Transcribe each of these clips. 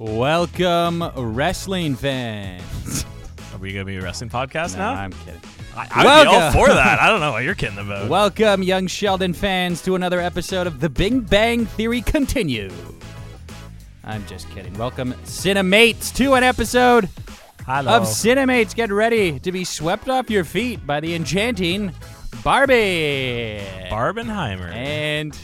Welcome, wrestling fans. Are we gonna be a wrestling podcast No, now? I'm kidding. I, I'd be all for that. I don't know what you're kidding about. Welcome, young Sheldon fans, to another episode of The Big Bang Theory Continue. I'm just kidding. Welcome, Cinemates, to an episode Hello. of Cinemates. Get ready to be swept off your feet by the enchanting Barbie. Barbenheimer. and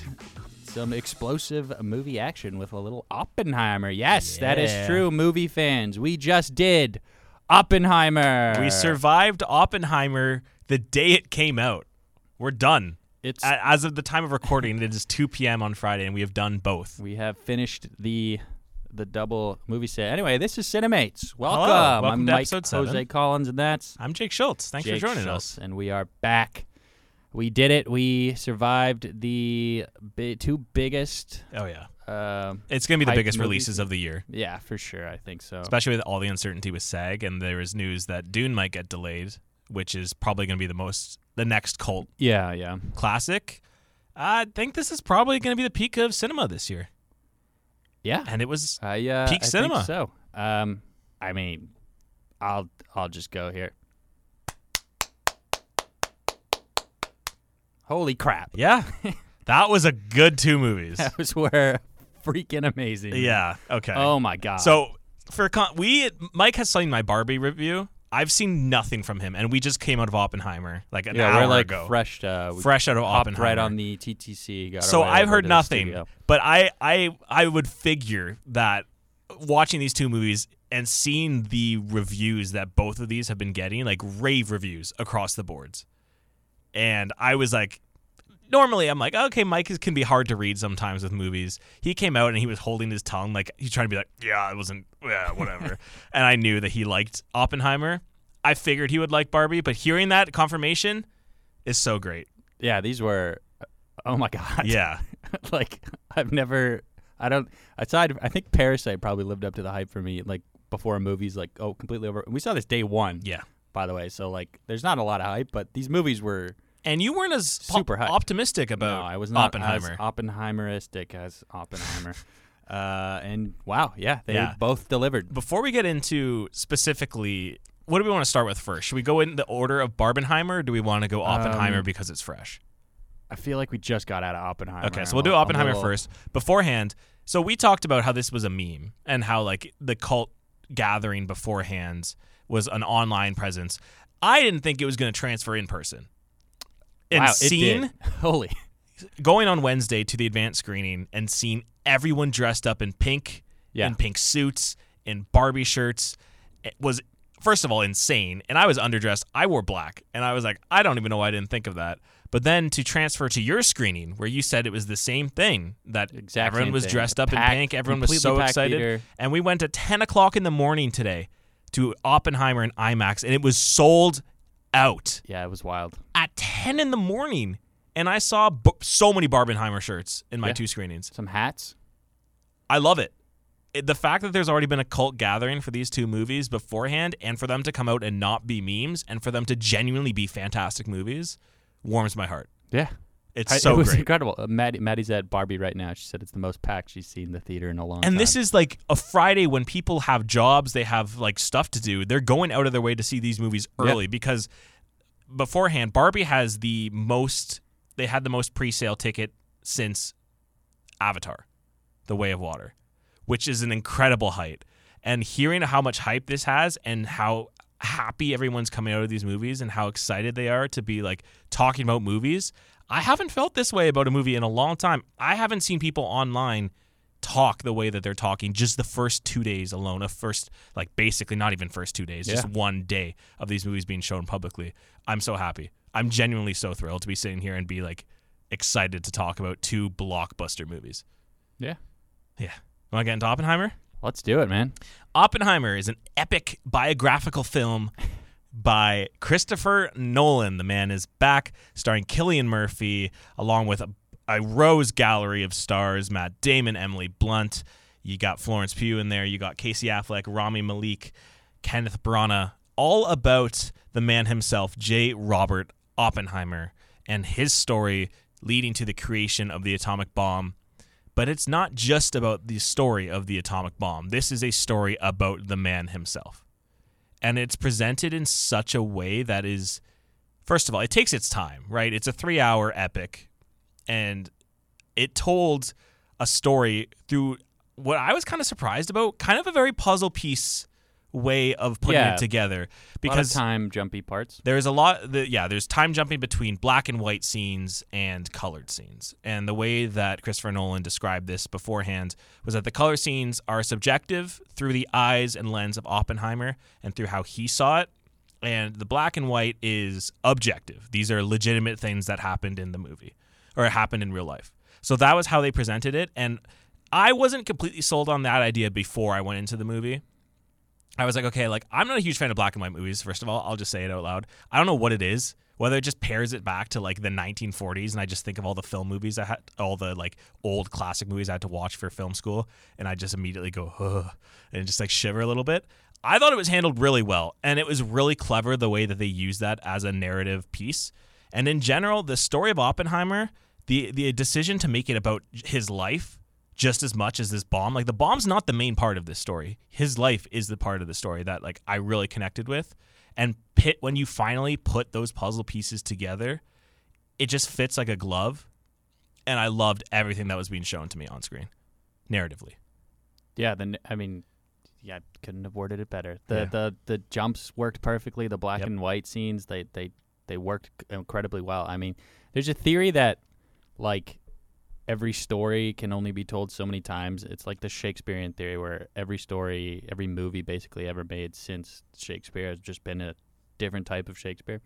some explosive movie action with a little Oppenheimer. Yes, that is Yeah. true, movie fans. We just did Oppenheimer. we survived Oppenheimer the day it came out. We're done. It's A- As of the time of recording, it is 2 p.m. on Friday, and we have done both. we have finished the the double movie set. Anyway, this is Cinemates. Welcome. Welcome I'm to Mike episode seven. Jose Collins, and that's I'm Jake Schulz. Thanks Jake for joining Schulz, us. and we are back. We did it. We survived the bi- two biggest. Oh yeah, Um, it's gonna be the biggest movies. releases of the year, yeah, for sure. I think so. especially with all the uncertainty with SAG, and there is news that Dune might get delayed, which is probably gonna be the most the next cult Yeah, yeah. classic. I think this is probably gonna be the peak of cinema this year, Yeah. and it was I uh, Peak I cinema. Think so, um, I mean, I'll I'll just go here. Holy crap! yeah, that was a good two movies. That was where freaking amazing. Yeah. Okay. Oh my god. So for con- we Mike has seen my Barbie review. I've seen nothing from him, and we just came out of Oppenheimer like an yeah, hour we're like ago, fresh. Uh, fresh out of Oppenheimer. right on the TTC. Got so I've heard nothing, but I I I would figure that watching these two movies and seeing the reviews that both of these have been getting, like rave reviews across the boards, and I was like. Normally, I'm like, okay, Mike is, can be hard to read sometimes with movies. He came out and he was holding his tongue, like he's trying to be like, yeah, it wasn't, yeah, whatever. and I knew that he liked Oppenheimer. I figured he would like Barbie, but hearing that confirmation is so great. Yeah, these were. Oh my god. Yeah, like I've never. I don't. Aside, I think Parasite probably lived up to the hype for me. Like before a movie's like, oh, completely over. We saw this day one. yeah. by the way. So like, there's not a lot of hype, but these movies were. And you weren't as Super optimistic about no, I was not Oppenheimer. as Oppenheimeristic as Oppenheimer. uh, and wow, yeah, they Yeah. both delivered. Before we get into specifically, what do we want to start with first? Should we go in the order of Barbenheimer, or do we want to go Oppenheimer Um, because it's fresh? I feel like we just got out of Oppenheimer. Okay, so I'm we'll do a- I'm a Oppenheimer little- first. Beforehand, so we talked about how this was a meme and how like the cult gathering beforehand was an online presence. I didn't think it was going to transfer in person. And Wow, it seeing. Holy, going on Wednesday to the advanced screening and seeing everyone dressed up in pink, Yeah. in pink suits, in Barbie shirts, it was first of all insane. And I was underdressed. I wore black, and I was like, I don't even know why I didn't think of that. But then to transfer to your screening, where you said it was the same thing that Exact everyone was thing. dressed up Packed- in pink, everyone was so excited, theater. and we went at ten o'clock in the morning today to Oppenheimer and IMAX, and it was sold out yeah, it was wild. at 10 in the morning and I saw b- so many Barbenheimer shirts in my Yeah. two screenings. Some hats. I love it. it. The fact that there's already been a cult gathering for these two movies beforehand and for them to come out and not be memes and for them to genuinely be fantastic movies warms my heart. Yeah, It's I- so it was great. incredible. Uh, Maddie, Maddie's at Barbie right now. She said it's the most packed she's seen the theater in a long time. And this is like a Friday when people have jobs, they have like stuff to do. They're going out of their way to see these movies early because beforehand, Barbie has the most, they had the most pre sale ticket since Avatar, The Way of Water, which is an incredible height. And hearing how much hype this has and how happy everyone's coming out of these movies and how excited they are to be like talking about movies, I haven't felt this way about a movie in a long time. I haven't seen people online talk the way that they're talking just the first two days alone of first like basically not even first two days just one day of these movies being shown publicly i'm so happy i'm genuinely so thrilled to be sitting here and be like excited to talk about two blockbuster movies yeah. yeah want to get into oppenheimer Let's do it, man. oppenheimer is an epic biographical film by Christopher Nolan. The man is back, starring Cillian Murphy, along with a, a rose gallery of stars Matt Damon, Emily Blunt. You got Florence Pugh in there. You got Casey Affleck, Rami Malek, Kenneth Branagh. All about the man himself, J. Robert Oppenheimer, and his story leading to the creation of the atomic bomb But it's not just about the story of the atomic bomb. This is a story about the man himself. And it's presented in such a way that is, first of all, it takes its time, right? It's a three hour epic. And it told a story through what I was kind of surprised about, kind of a very puzzle piece way of putting Yeah. it together. A lot of because time jumpy parts. there's a lot the, yeah there's time jumping between black and white scenes and colored scenes. And the way that christopher nolan described this beforehand was that the color scenes are subjective through the eyes and lens of oppenheimer and through how he saw it. And the black and white is objective. These are legitimate things that happened in the movie or happened in real life. So that was how they presented it. And i wasn't completely sold on that idea before i went into the movie I was like, okay, like I'm not a huge fan of black and white movies. First of all, I'll just say it out loud. I don't know what it is. Whether it just pairs it back to like the 1940s, and I just think of all the film movies I had, all the like old classic movies I had to watch for film school, and I just immediately go, Ugh, and just like shiver a little bit. I thought it was handled really well, and it was really clever the way that they used that as a narrative piece. And in general, the story of Oppenheimer, the the decision to make it about his life just as much as this bomb. Like the bomb's not the main part of this story. His life is the part of the story that like I really connected with. And pit when you finally put those puzzle pieces together, it just fits like a glove. And I loved everything that was being shown to me on screen, narratively. Yeah, then I mean, yeah, couldn't have worded it better. The Yeah. the the jumps worked perfectly. The black Yep. and white scenes they they they worked incredibly well. I mean, there's a theory that like every story can only be told so many times. It's like the Shakespearean theory where every story, every movie basically ever made since Shakespeare has just been a different type of Shakespeare.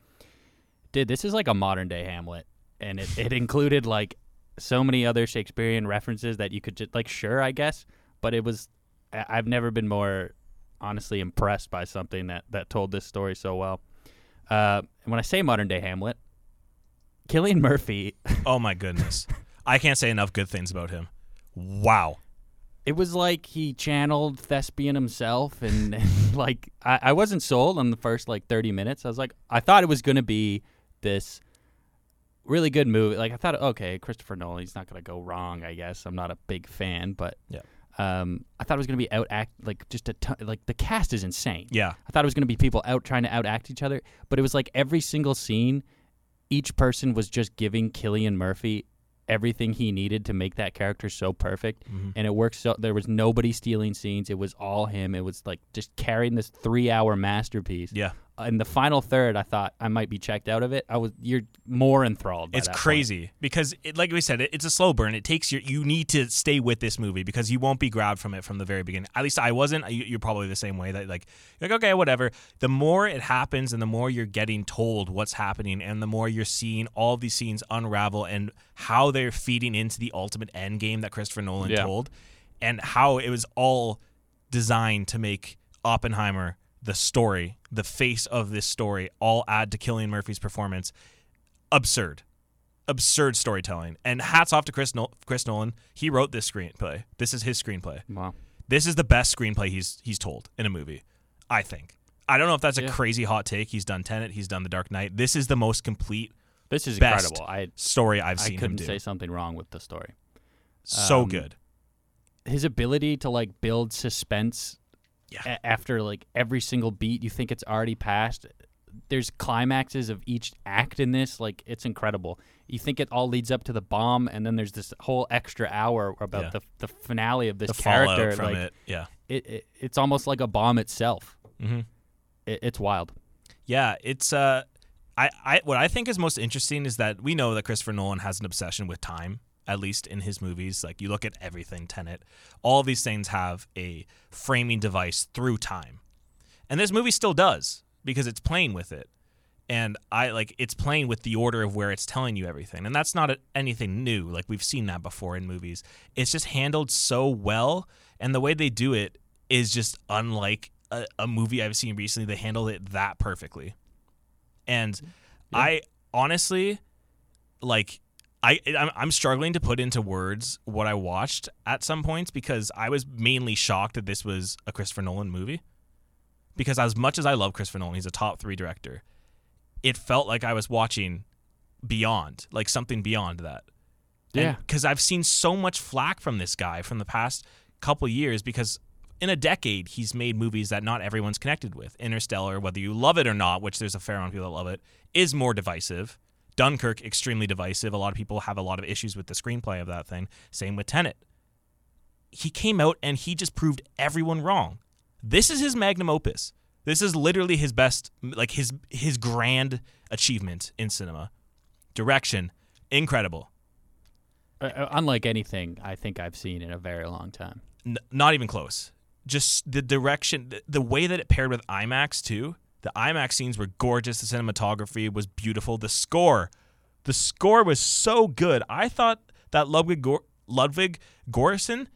Dude, this is like a modern day Hamlet and it, it included like so many other Shakespearean references that you could just like sure, I guess, but it was I've never been more honestly impressed by something that that told this story so well. Uh, and when I say modern day Hamlet, Cillian Murphy, Oh my goodness. I can't say enough good things about him. Wow. it was like he channeled thespian himself, and, and, like I, I wasn't sold on the first like thirty minutes. I was like, I thought it was gonna be this really good movie. Like I thought, okay, Christopher Nolan, he's not gonna go wrong. I guess I'm not a big fan, but Yeah. Um, I thought it was gonna be out act like just a ton, like the cast is insane. Yeah. I thought it was going to be people out trying to outact each other, but it was like every single scene, each person was just giving Cillian Murphy everything he needed to make that character so perfect, Mhm. and it worked. So there was nobody stealing scenes. It was all him. It was like just carrying this three-hour masterpiece. Yeah. In the final third, I thought I might be checked out of it. I was. You're more enthralled. By It's that point. crazy because, it, like we said, it, it's a slow burn. It takes your. You need to stay with this movie because you won't be grabbed from it from the very beginning. At least I wasn't. You, you're probably the same way. That like, you're like okay, whatever. The more it happens, and the more you're getting told what's happening, and the more you're seeing all these scenes unravel and how they're feeding into the ultimate end game that Christopher Nolan Yeah. told, and how it was all designed to make Oppenheimer the story, the face of this story, all add to Cillian Murphy's performance. Absurd, absurd storytelling. And hats off to Chris Nol- Chris Nolan. He wrote this screenplay. This is his screenplay. Wow. This is the best screenplay he's he's told in a movie. I think. I don't know if that's a Yeah. crazy hot take. He's done Tenet. He's done The Dark Knight. This is the most complete This is incredible. I story I've I seen couldn't say something wrong with the story. so um, good. his ability to like build suspense Yeah. a- after like every single beat you think it's already passed there's climaxes of each act in this like it's incredible you think it all leads up to the bomb and then there's this whole extra hour about Yeah. the, the finale of this The character from like it. Yeah. It, it it's almost like a bomb itself Mm-hmm. it, it's wild Yeah, it's uh I, I what I think is most interesting is that we know that Christopher Nolan has an obsession with time, at least in his movies. Like you look at everything, Tenet, all these things have a framing device through time. And this movie still does, because it's playing with it. And I like it's playing with the order of where it's telling you everything. And that's not a, anything new. Like we've seen that before in movies. It's just handled so well and the way they do it is just unlike a, a movie I've seen recently. They handled it that perfectly. And I honestly like I I'm, I'm struggling to put into words what I watched at some points because I was mainly shocked that this was a Christopher Nolan movie. Because as much as I love Christopher Nolan, he's a top 3 director. It felt like I was watching beyond, like something beyond that. Yeah. Because I've seen so much flack from this guy from the past couple years because in a decade he's made movies that not everyone's connected with. Interstellar, whether you love it or not, which there's a fair amount of people that love it, is more divisive. Dunkirk, extremely divisive. A lot of people have a lot of issues with the screenplay of that thing. Same with Tenet. He came out and he just proved everyone wrong. This is his magnum opus. This is literally his best, like his his grand achievement in cinema. Direction, incredible. Uh, uh, unlike anything I think I've seen in a very long time. N- not even close. Just the direction, the, the way that it paired with IMAX too. The IMAX scenes were gorgeous. The cinematography was beautiful. The score, the score was so good. I thought that Ludwig Gor- Ludwig Göransson,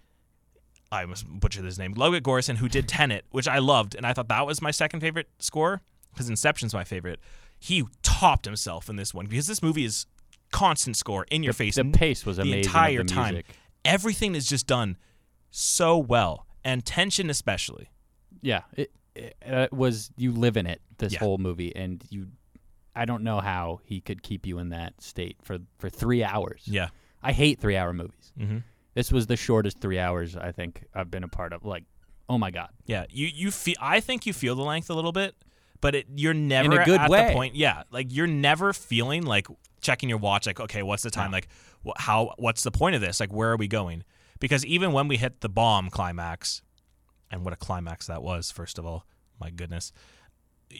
I must butcher his name, Ludwig Göransson, who did Tenet, which I loved, and I thought that was my second favorite score because Inception's my favorite. He topped himself in this one because this movie is constant score in your the, face The pace was the amazing. entire the time. Everything is just done so well, and tension especially. Yeah, it, it, it was you live in it this Yeah. whole movie, and you. I don't know how he could keep you in that state for for three hours. Yeah. I hate three hour movies. Mm-hmm. This was the shortest three hours I think I've been a part of. Like, oh my god, Yeah, you you feel. I think you feel the length a little bit, but it, you're never in a good at way. the point. Yeah, like you're never feeling like checking your watch. Like, okay, what's the time? No. Like, wh- how? What's the point of this? Like, where are we going? Because even when we hit the bomb climax, and what a climax that was! First of all, my goodness,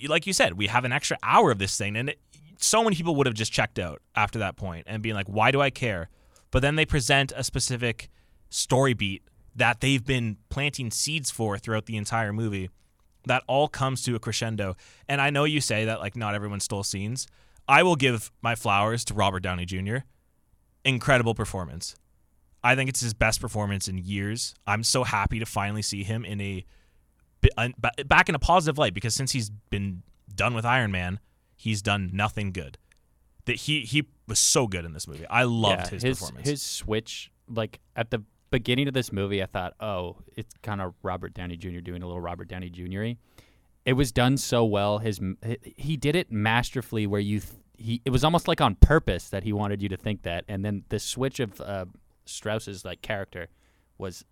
like you said, we have an extra hour of this thing, and it, so many people would have just checked out after that point and being like, "Why do I care?" But then they present a specific story beat that they've been planting seeds for throughout the entire movie. That all comes to a crescendo. And I know you say that like not everyone stole scenes. I will give my flowers to Robert Downey Jr. Incredible performance. I think it's his best performance in years. I'm so happy to finally see him in a bi- un- ba- back in a positive light because since he's been done with Iron Man, he's done nothing good. That he he was so good in this movie. I loved Yeah, his, his performance. His switch, like at the beginning of this movie, I thought, oh, it's kind of Robert Downey Jr. doing a little Robert Downey Jr. It was done so well. His he did it masterfully. Where you th- he it was almost like on purpose that he wanted you to think that, and then the switch of uh, Strauss's like character was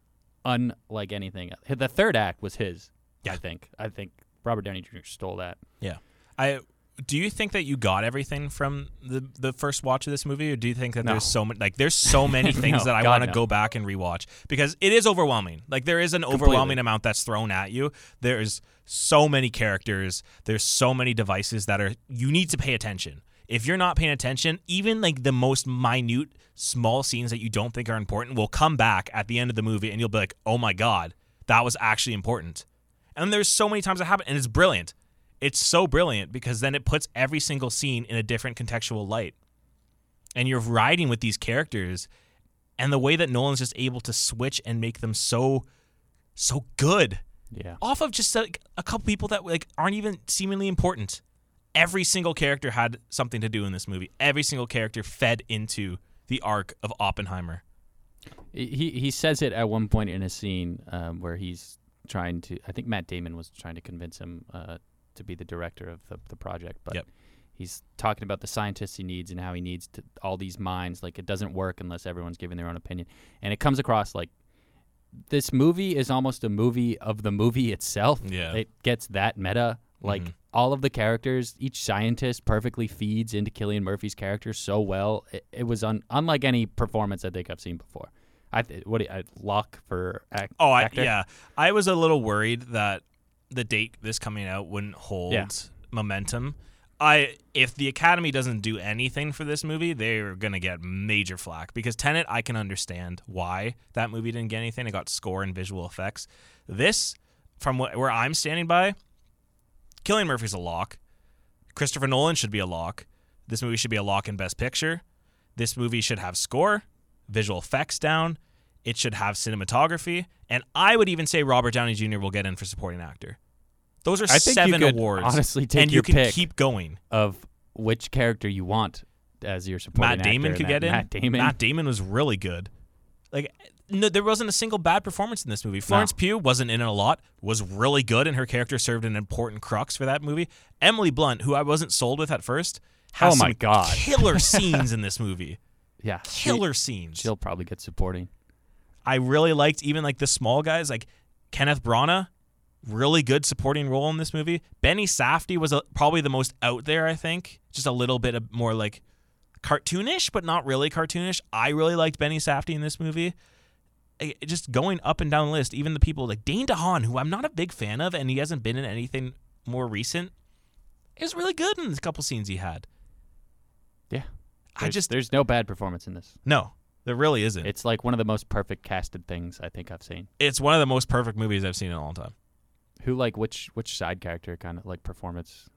unlike anything. The third act was his. Yeah. I think. I think Robert Downey Jr. stole that. Yeah. I do you think that you got everything from the the first watch of this movie or do you think that No. there's so many like there's so many things No, that I want to no. go back and rewatch because it is overwhelming. Like there is an overwhelming amount that's thrown at you. There's so many characters, there's so many devices that are you need to pay attention. If you're not paying attention, even like the most minute small scenes that you don't think are important will come back at the end of the movie and you'll be like, "Oh my god, that was actually important." And there's so many times that happen and it's brilliant. It's so brilliant because then it puts every single scene in a different contextual light. And you're riding with these characters and the way that Nolan's just able to switch and make them so so good Yeah. off of just like a couple people that like aren't even seemingly important. Every single character had something to do in this movie. Every single character fed into the arc of Oppenheimer. He he says it at one point in a scene um, where he's trying to. I think Matt Damon was trying to convince him uh, to be the director of the, the project, but Yep. he's talking about the scientists he needs and how he needs to, all these minds. Like it doesn't work unless everyone's giving their own opinion, and it comes across like this movie is almost a movie of the movie itself. Yeah. it gets that meta. Like Mhm. all of the characters, each scientist perfectly feeds into Cillian Murphy's character so well. It, it was un, unlike any performance I think I've seen before. I th- what do you, I, lock for act, Oh, I, yeah. I was a little worried that the date this coming out wouldn't hold Yeah. momentum. I if the Academy doesn't do anything for this movie, they're gonna get major flack because Tenet, I can understand why that movie didn't get anything. It got score and visual effects. This, from wh- where I'm standing by, Cillian Murphy's a lock. Christopher Nolan should be a lock. This movie should be a lock in Best Picture. This movie should have score, visual effects down. It should have cinematography, and I would even say Robert Downey Jr. will get in for supporting actor. Those are I think seven you could awards, honestly take and your you can pick keep going. of which character you want as your supporting actor. Matt Damon actor, could get in. Matt Damon. Matt Damon was really good. Like no, there wasn't a single bad performance in this movie. Florence Pugh wasn't in it a lot. Was really good, and her character served an important crux for that movie. Emily Blunt, who I wasn't sold with at first, has Oh my some God. killer scenes in this movie. Yeah, killer scenes. She'll probably get supporting. I really liked even like the small guys like Kenneth Branagh, really good supporting role in this movie. Benny Safdie was a, probably the most out there, I think, just a little bit of more like cartoonish, but not really cartoonish. I really liked Benny Safdie in this movie. I- just going up and down the list, even the people like Dane DeHaan, who I'm not a big fan of, and he hasn't been in anything more recent, is really good in the couple scenes he had. Yeah, I just there's no bad performance in this. no, there really isn't. It's like one of the most perfect casted things I think I've seen. it's one of the most perfect movies I've seen in a long time. Who like which which side character kind of like performance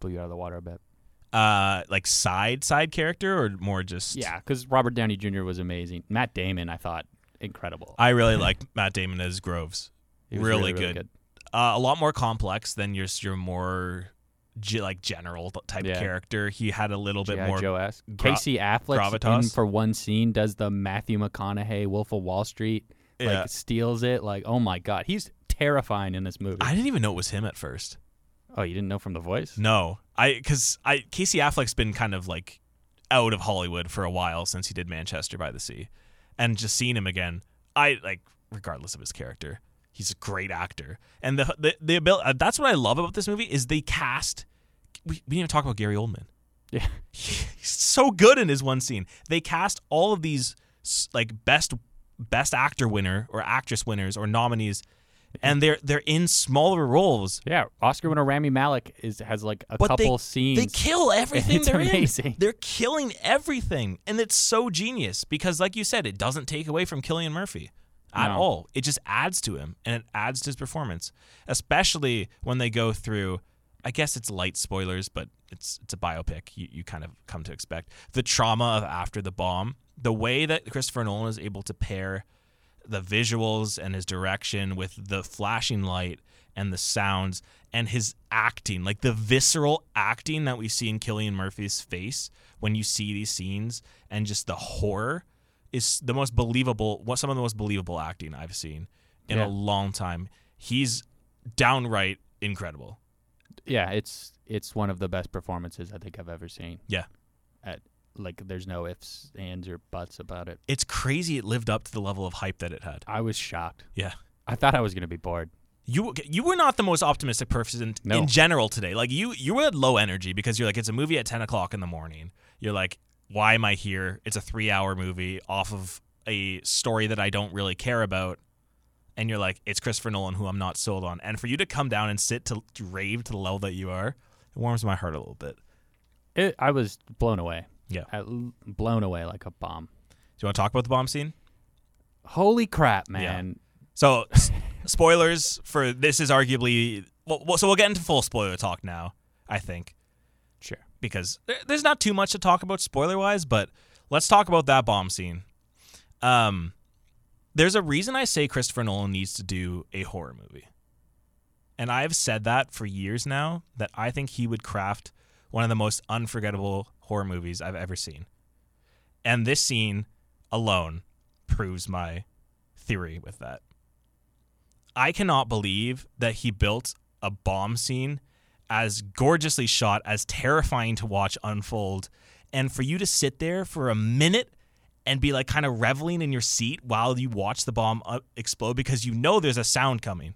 blew you out of the water a bit? Uh, like side side character or more just Yeah, because Robert Downey Jr. was amazing. Matt Damon, I thought, incredible. I really like Matt Damon as Groves. Was really really, good. Uh, a lot more complex than your your more ge- like general type Yeah. character. He had a little bit more. Joe esque. gra- Casey Affleck for one scene does the Matthew McConaughey Wolf of Wall Street, Yeah. like steals it. Like, oh my god, he's terrifying in this movie. I didn't even know it was him at first. oh, you didn't know from the voice? No, I because I Casey Affleck's been kind of like out of Hollywood for a while since he did Manchester by the Sea, and just seeing him again, I like regardless of his character, he's a great actor, and the the the ability. Uh, that's what I love about this movie is they cast. We, we didn't even talk about Gary Oldman. Yeah. He's so good in his one scene. They cast all of these like best best actor winner or actress winners or nominees, and mm. they're they're in smaller roles. Yeah, Oscar winner Rami Malek is has like a But they- couple scenes. They kill everything It's they're amazing. in. They're killing everything, and it's so genius because, like you said, it doesn't take away from Cillian Murphy at No. all. It just adds to him, and it adds to his performance, especially when they go through. I guess it's light spoilers, but it's it's a biopic. You you kind of come to expect the trauma of after the bomb. The way that Christopher Nolan is able to pair the visuals and his direction with the flashing light and the sounds and his acting, like the visceral acting that we see in Cillian Murphy's face when you see these scenes and just the horror is the most believable what some of the most believable acting I've seen in Yeah. a long time. He's downright incredible. yeah, it's it's one of the best performances I think I've ever seen. Yeah. At like, there's no ifs, ands, or buts about it. It's crazy it lived up to the level of hype that it had. I was shocked. Yeah. I thought I was gonna be bored. You you were not the most optimistic person No. in general today. Like you you were at low energy because you're like it's a movie at ten o'clock in the morning. You're like, why am I here? It's a three hour movie off of a story that I don't really care about. And you're like, it's Christopher Nolan who I'm not sold on. And for you to come down and sit to, to rave to the level that you are, it warms my heart a little bit. It, I was blown away. Yeah. Blown away like a bomb. Do you want to talk about the bomb scene? Holy crap, man! So, s- spoilers for this is arguably well, well. So we'll get into full spoiler talk now. I think. Sure. because there- there's not too much to talk about spoiler wise, but let's talk about that bomb scene. Um, there's a reason I say Christopher Nolan needs to do a horror movie. And I've said that for years now that I think he would craft one of the most unforgettable horror movies I've ever seen. And this scene alone proves my theory with that. I cannot believe that he built a bomb scene as gorgeously shot, as terrifying to watch unfold, and for you to sit there for a minute and be like kind of reveling in your seat while you watch the bomb uh, explode because you know there's a sound coming,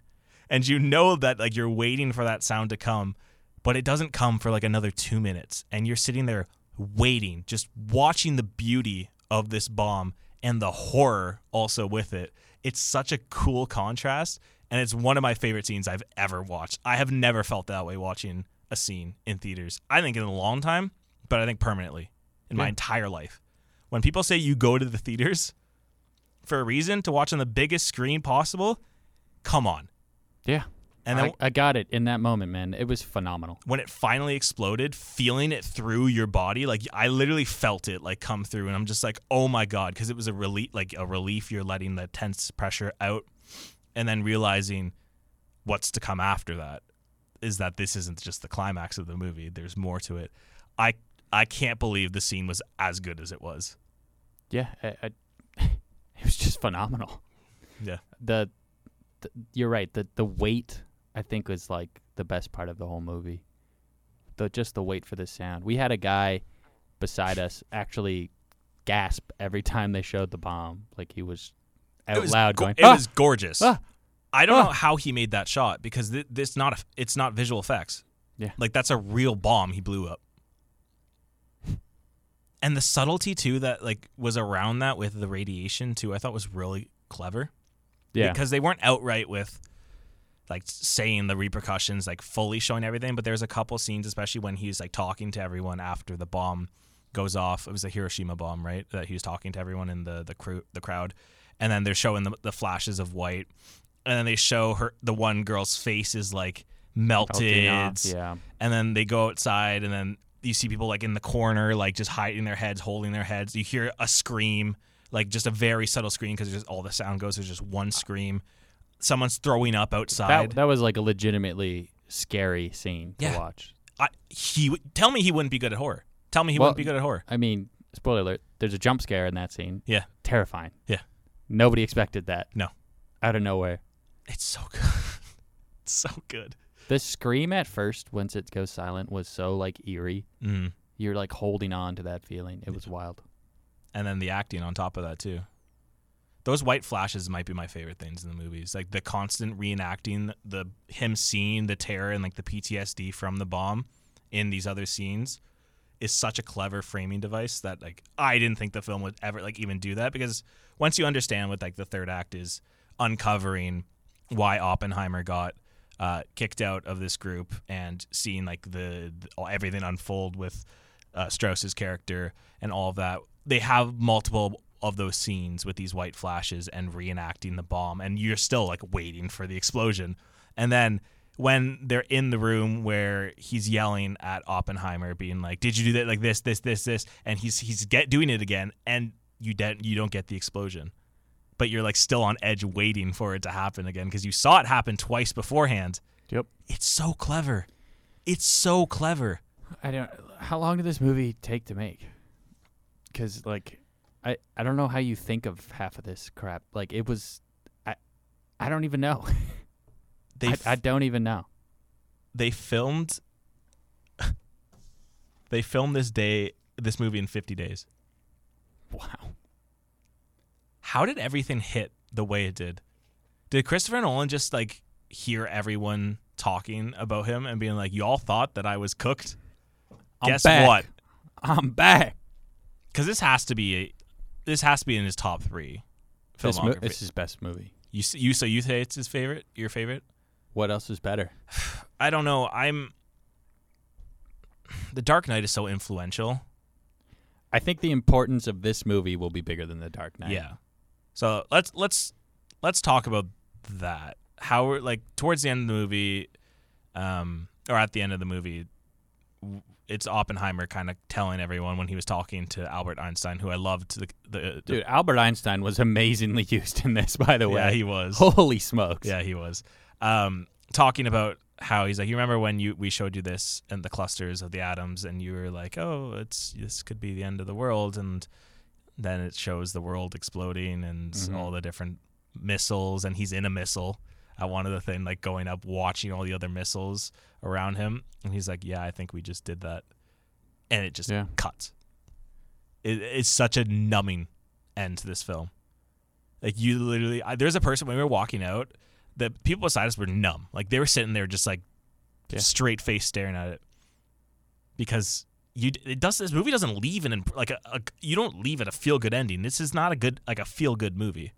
and you know that like you're waiting for that sound to come, but it doesn't come for like another two minutes, and you're sitting there waiting, just watching the beauty of this bomb and the horror also with it. It's such a cool contrast, and it's one of my favorite scenes I've ever watched. I have never felt that way watching a scene in theaters. I think in a long time, but I think permanently in my entire life. When people say you go to the theaters for a reason to watch on the biggest screen possible, come on. Yeah. And then I, I got it in that moment, man. It was phenomenal. when it finally exploded, feeling it through your body, like I literally felt it like come through, and I'm just like, oh my god, because it was a relief, like a relief. You're letting the tense pressure out, and then realizing what's to come after that is that this isn't just the climax of the movie. There's more to it. I I can't believe the scene was as good as it was. Yeah, I, I, it was just phenomenal. Yeah. The, the you're right. The the wait I think was like the best part of the whole movie. The just the wait for the sound. We had a guy beside us actually gasp every time they showed the bomb. Like he was It out was loud go- going, It "Ah!" was gorgeous. Ah! I don't Ah! know how he made that shot because th- this not a, it's not visual effects. Yeah. like that's a real bomb he blew up. And the subtlety too that like was around that with the radiation too, I thought was really clever. yeah. because they weren't outright with like saying the repercussions, like fully showing everything. But there's a couple scenes, especially when he's like talking to everyone after the bomb goes off. It was a Hiroshima bomb, right? That he was talking to everyone in the the crew, the crowd, and then they're showing the, the flashes of white, and then they show her the one girl's face is like melted, off, yeah. and then they go outside, and then you see people like in the corner, like just hiding their heads, holding their heads. You hear a scream, like just a very subtle scream because all the sound goes. There's just one scream. Someone's throwing up outside. That that was like a legitimately scary scene to Yeah. watch. I, he tell me he wouldn't be good at horror. Tell me he Well, wouldn't be good at horror. I mean, spoiler alert, there's a jump scare in that scene. Yeah. Terrifying. Yeah. Nobody expected that. No. Out of nowhere. It's so good. it's so good. The scream at first, once it goes silent, was so like eerie. Mm. You're like holding on to that feeling. It was wild. And then the acting on top of that too. Those white flashes might be my favorite things in the movies. Like the constant reenacting the him seeing the terror and like the PTSD from the bomb in these other scenes is such a clever framing device that like I didn't think the film would ever like even do that because once you understand what like the third act is uncovering why Oppenheimer got uh, kicked out of this group and seeing like the, the everything unfold with uh, Strauss's character and all of that. They have multiple of those scenes with these white flashes and reenacting the bomb, and you're still like waiting for the explosion. And then when they're in the room where he's yelling at Oppenheimer, being like, "Did you do that? Like this, this, this, this?" and he's he's get doing it again, and you don't you don't get the explosion, but you're like still on edge, waiting for it to happen again because you saw it happen twice beforehand. Yep. It's so clever. It's so clever. I don't. How long did this movie take to make? Because like, I I don't know how you think of half of this crap. Like it was, I I don't even know. They I, f- I don't even know. they filmed they filmed this day this movie in 50 days. Wow. How did everything hit the way it did? Did Christopher Nolan just like hear everyone talking about him and being like, "Y'all thought that I was cooked? I'm Guess back. what? I'm back. Because this has to be a, this has to be in his top three This, mo- is his best movie. you you so you say it's his favorite? Your favorite? What else is better? I don't know. I'm. The Dark Knight is so influential. I think the importance of this movie will be bigger than The Dark Knight. Yeah. So let's let's let's talk about that. How like towards the end of the movie, um, or at the end of the movie, it's Oppenheimer kind of telling everyone when he was talking to Albert Einstein, who I loved. The, the, the Dude, Albert Einstein was amazingly used in this, by the way. yeah, he was. Holy smokes. Yeah, he was. Um, talking about how he's like, you remember when you we showed you this and the clusters of the atoms, and you were like, oh, it's this could be the end of the world, and then it shows the world exploding and Mhm. all the different missiles, and he's in a missile one of the thing, like going up, watching all the other missiles around him, and he's like, yeah, I think we just did that, and it just Yeah. cuts. It, it's such a numbing end to this film. Like you literally, I, there's a person when we were walking out, the people beside us were numb. Like they were sitting there just like Yeah. straight face staring at it because you it does this movie doesn't leave an like a, a you don't leave at a feel good ending. This is not a good like a feel good movie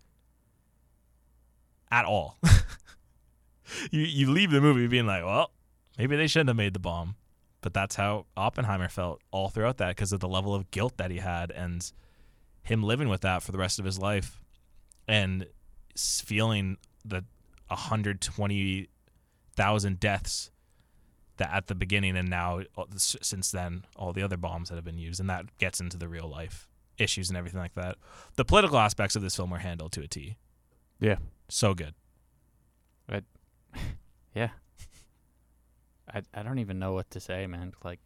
at all. you you leave the movie being like, well, maybe they shouldn't have made the bomb, but that's how Oppenheimer felt all throughout that because of the level of guilt that he had and him living with that for the rest of his life and feeling the 120,000 deaths that at the beginning and now uh, since then all the other bombs that have been used and that gets into the real life issues and everything like that. The political aspects of this film were handled to a T. Yeah. So good. Yeah. I I don't even know what to say, man. Like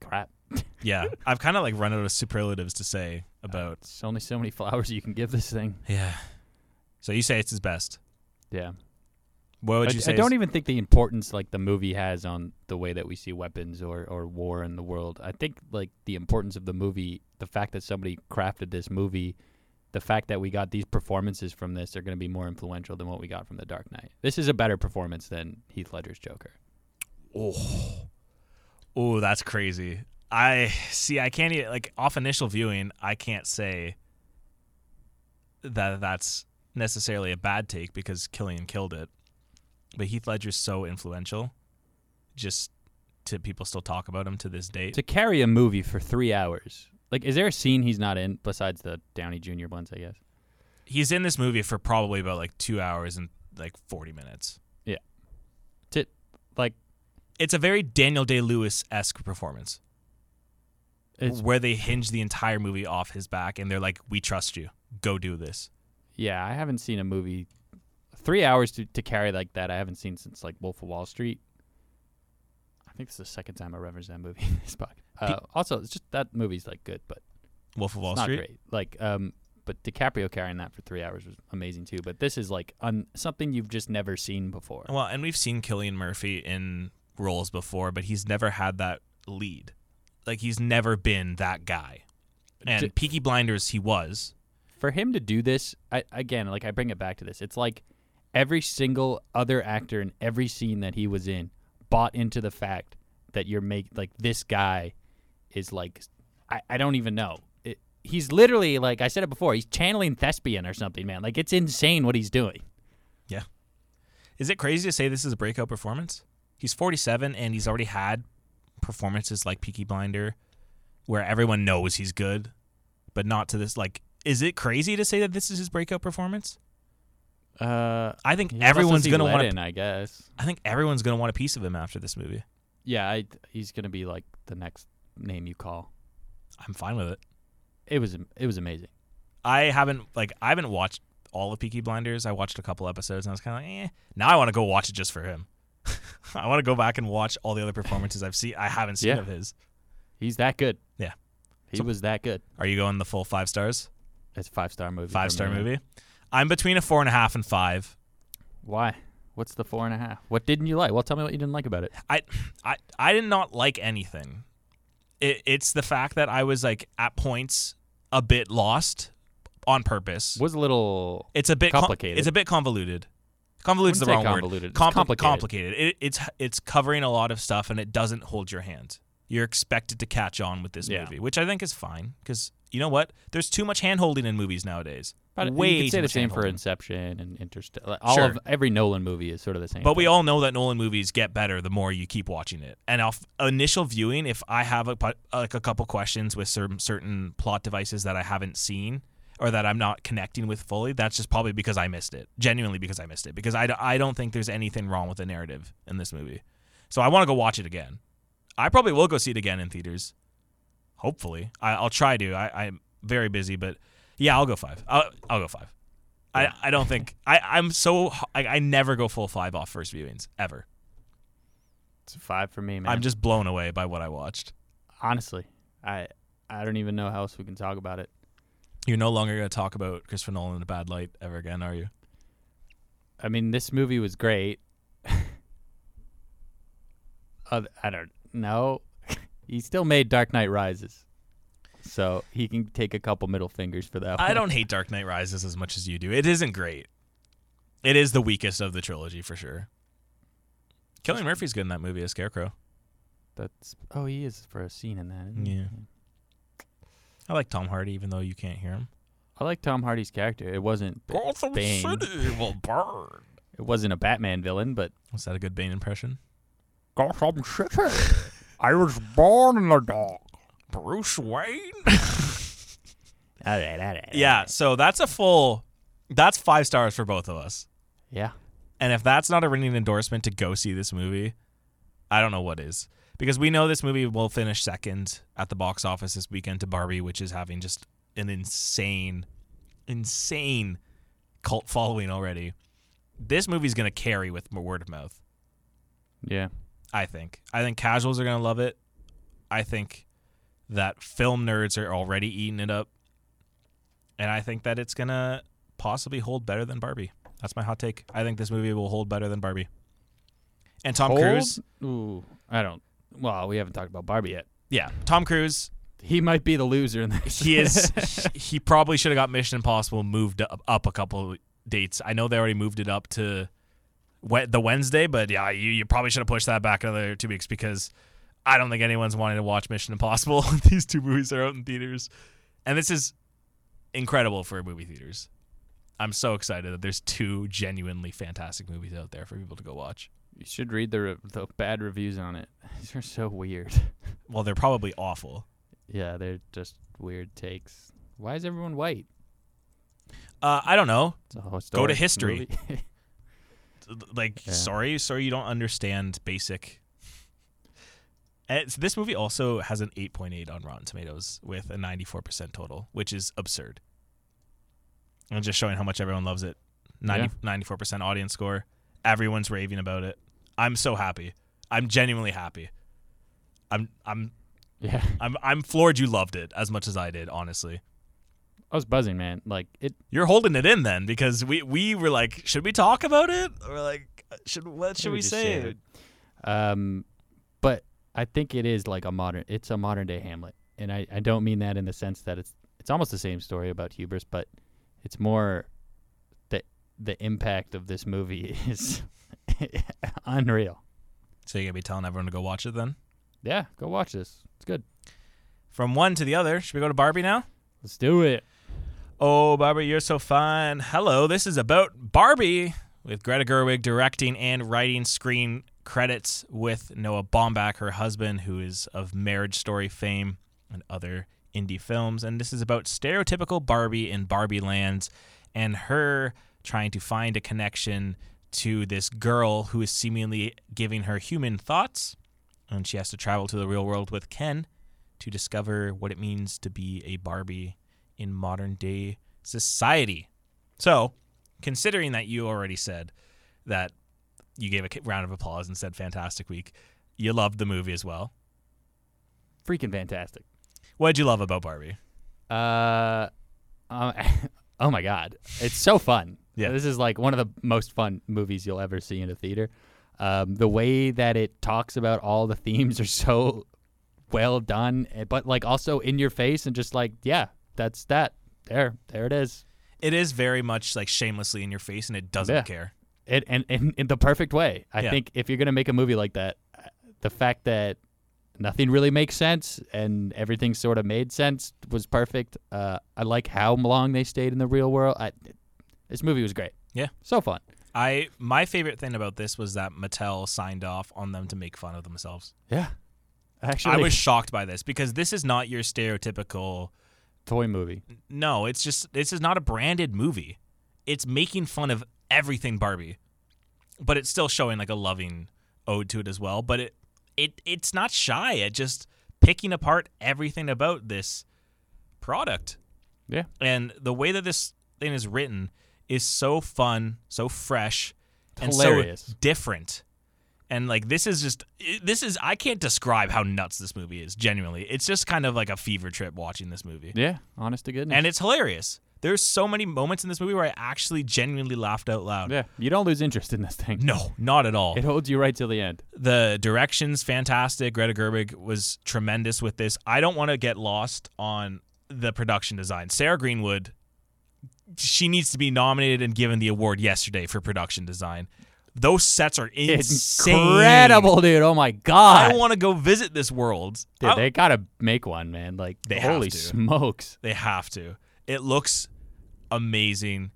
crap. Yeah, I've kind of like run out of superlatives to say uh, about. It's only so many flowers you can give this thing. Yeah. So you say it's his best. Yeah. What would you I say? I don't even think the importance like the movie has on the way that we see weapons or, or war in the world. I think like the importance of the movie, the fact that somebody crafted this movie, the fact that we got these performances from this are going to be more influential than what we got from The Dark Knight. This is a better performance than Heath Ledger's Joker. Oh, oh, that's crazy. I see. I can't even like off initial viewing. I can't say that that's necessarily a bad take because Cillian killed it. But Heath Ledger's so influential, just to people still talk about him to this date. To carry a movie for three hours, like, is there a scene he's not in besides the Downey Jr. ones? I guess. He's in this movie for probably about like two hours and like forty minutes. Yeah, to like, It's a very Daniel Day Lewis esque performance. it's where they hinge the entire movie off his back and they're like, "We trust you. Go do this." Yeah, I haven't seen a movie three hours to, to carry like that. I haven't seen since like Wolf of Wall Street. I think this is the second time I referenced that movie in this podcast. Uh, also, it's just that movie's like good, but Wolf of Wall not Street. great. Like, um, but DiCaprio carrying that for three hours was amazing too. But this is like un- something you've just never seen before. Well, and we've seen Cillian Murphy in roles before, but he's never had that lead. Like he's never been that guy. And D- Peaky Blinders, he was. for him to do this, I, again, like I bring it back to this. It's like every single other actor in every scene that he was in bought into the fact that you're make like this guy is like I, I don't even know. It, he's literally like I said it before. He's channeling thespian or something, man. Like it's insane what he's doing. Yeah. Is it crazy to say this is a breakout performance? He's 47 and he's already had performances like Peaky Blinder where everyone knows he's good, but not to this like is it crazy to say that this is his breakout performance? Uh, I think everyone's going to want in, I guess. I think everyone's going to want a piece of him after this movie. Yeah, I, he's gonna be like the next name you call. I'm fine with it. It was it was amazing. I haven't like I haven't watched all of Peaky Blinders. I watched a couple episodes and I was kind of like, eh. Now I want to go watch it just for him. I want to go back and watch all the other performances I've seen. I haven't seen Yeah. of his. He's that good. Yeah. he So- was that good. Are you going the full five stars? It's a five star movie. Five star me. movie. I'm between a four and a half and five. Why? What's the four and a half? What didn't you like? Well, tell me what you didn't like about it. I I I did not like anything. It, it's the fact that I was like at points a bit lost on purpose. Was a little. It's a bit com- Complicated. it's a bit convoluted. Convoluted's the wrong word. convoluted. It's Compli- complicated. complicated. It, it's it's covering a lot of stuff and it doesn't hold your hand. You're expected to catch on with this Yeah. movie, which I think is fine because you know what? There's too much hand holding in movies nowadays. But Way you could say the same for. Inception and Interstellar. All Sure. of every Nolan movie is sort of the same. But we all know that Nolan movies get better the more you keep watching it. And off initial viewing, if I have a like a couple questions with certain certain plot devices that I haven't seen or that I'm not connecting with fully, that's just probably because I missed it. Genuinely because I missed it. Because I, I don't think there's anything wrong with the narrative in this movie. So I want to go watch it again. I probably will go see it again in theaters. Hopefully, I, I'll try to. I, I'm very busy, but yeah, I'll go five. I'll, I'll go five. I, I don't think I I'm so I, I never go full five off first viewings ever. It's a five for me, man. I'm just blown away by what I watched. honestly, I I don't even know how else we can talk about it. You're no longer going to talk about Christopher Nolan in a bad light ever again, are you? I mean, this movie was great. uh, I don't know. he still made Dark Knight Rises, so he can take a couple middle fingers for that. I one. don't hate Dark Knight Rises as much as you do. It isn't great. It is the weakest of the trilogy for sure. Kelly Murphy's good in that movie as Scarecrow. That's oh, he is for a scene in that. isn't he? Yeah. I like Tom Hardy, even though you can't hear him. I like Tom Hardy's character. It wasn't Gotham Bane. City will burn. it wasn't a Batman villain, but Was that a good Bane impression? Gotham City. I was born in the dark. Bruce Wayne. All right, all right. yeah, so that's a full. That's five stars for both of us. yeah. And if that's not a ringing endorsement to go see this movie, I don't know what is. Because we know this movie will finish second at the box office this weekend to Barbie, which is having just an insane, insane cult following already. This movie's going to carry with word of mouth, Yeah. I think. I think casuals are going to love it. I think that film nerds are already eating it up. And I think that it's going to possibly hold better than Barbie. That's my hot take. I think this movie will hold better than Barbie. And Tom Hold? Cruise, Ooh, I don't. Well, we haven't talked about Barbie yet. yeah, Tom Cruise, He might be the loser in this. he is. he- probably should have got Mission Impossible moved up, up a couple dates. I know they already moved it up to the Wednesday, but yeah, you, you probably should have pushed that back another two weeks because I don't think anyone's wanting to watch Mission Impossible. These two movies are out in theaters, and this is incredible for movie theaters. I'm so excited that there's two genuinely fantastic movies out there for people to go watch. you should read the re- the bad reviews on it. These are so weird. Well, they're probably awful. yeah, they're just weird takes. Why is everyone white? Uh, I don't know. It's a historic history. like Yeah. sorry sorry you don't understand basic it's, this movie also has an 8.8 on rotten tomatoes with a 94% total which is absurd. I'm just showing how much everyone loves it. 90, 94% audience score. Everyone's raving about it. I'm so happy. I'm genuinely happy. I'm i'm yeah, i'm i'm floored you loved it as much as i did honestly. I was buzzing, man. Like it. you're holding it in then because we we were like should we talk about it? Or like should what should we, just say. Um, but I think it is like a modern. It's a modern day Hamlet, and I, I don't mean that in the sense that it's it's almost the same story about hubris, but it's more the the impact of this movie is unreal. So you're gonna be telling everyone to go watch it then? Yeah, go watch this. It's good. From one to the other, should we go to Barbie now? Let's do it. Oh, Barbie, you're so fun. Hello, this is about Barbie with Greta Gerwig directing and writing screen credits with Noah Baumbach, her husband, who is of Marriage Story fame and other indie films. And this is about stereotypical Barbie in Barbie lands and her trying to find a connection to this girl who is seemingly giving her human thoughts. And she has to travel to the real world with Ken to discover what it means to be a Barbie in modern day society. So, considering that you already said that you gave a round of applause and said fantastic week, you loved the movie as well. Freaking fantastic. What did you love about Barbie? Uh, um, oh my god, it's so fun. Yeah. this is like one of the most fun movies you'll ever see in a theater. Um, the way that it talks about all the themes are so well done, eh, but like also in your face and just like, yeah, that's that. There, there it is. It is very much like shamelessly in your face and it doesn't Yeah. care. It and in, in the perfect way. I Yeah. think if you're gonna make a movie like that, uh, the fact that nothing really makes sense and everything sort of made sense was perfect. Uh, I like how long they stayed in the real world. I, this movie was great. Yeah. so fun. I my favorite thing about this was that Mattel signed off on them to make fun of themselves. Yeah, actually, I was shocked by this because this is not your stereotypical toy movie. No, it's just this is not a branded movie. It's making fun of everything Barbie, but it's still showing like a loving ode to it as well. But it it it's not shy at just picking apart everything about this product. Yeah, And the way that this thing is written is so fun, so fresh, and Hilarious. so different. And like this is just this is I can't describe how nuts this movie is. Genuinely, it's just kind of like a fever trip watching this movie yeah. Honest to goodness. and it's hilarious. There's so many moments in this movie where I actually genuinely laughed out loud. yeah, you don't lose interest in this thing. No, not at all. It holds you right till the end. The direction's fantastic. Greta Gerwig was tremendous with this. I don't want to get lost on the production design. Sarah Greenwood, she needs to be nominated and given the award yesterday for production design. Those sets are insane. Incredible, dude. Oh my god. I want to go visit this world. Dude, I- they gotta make one, man. Like, They have holy to. smokes. They have to. It looks amazing.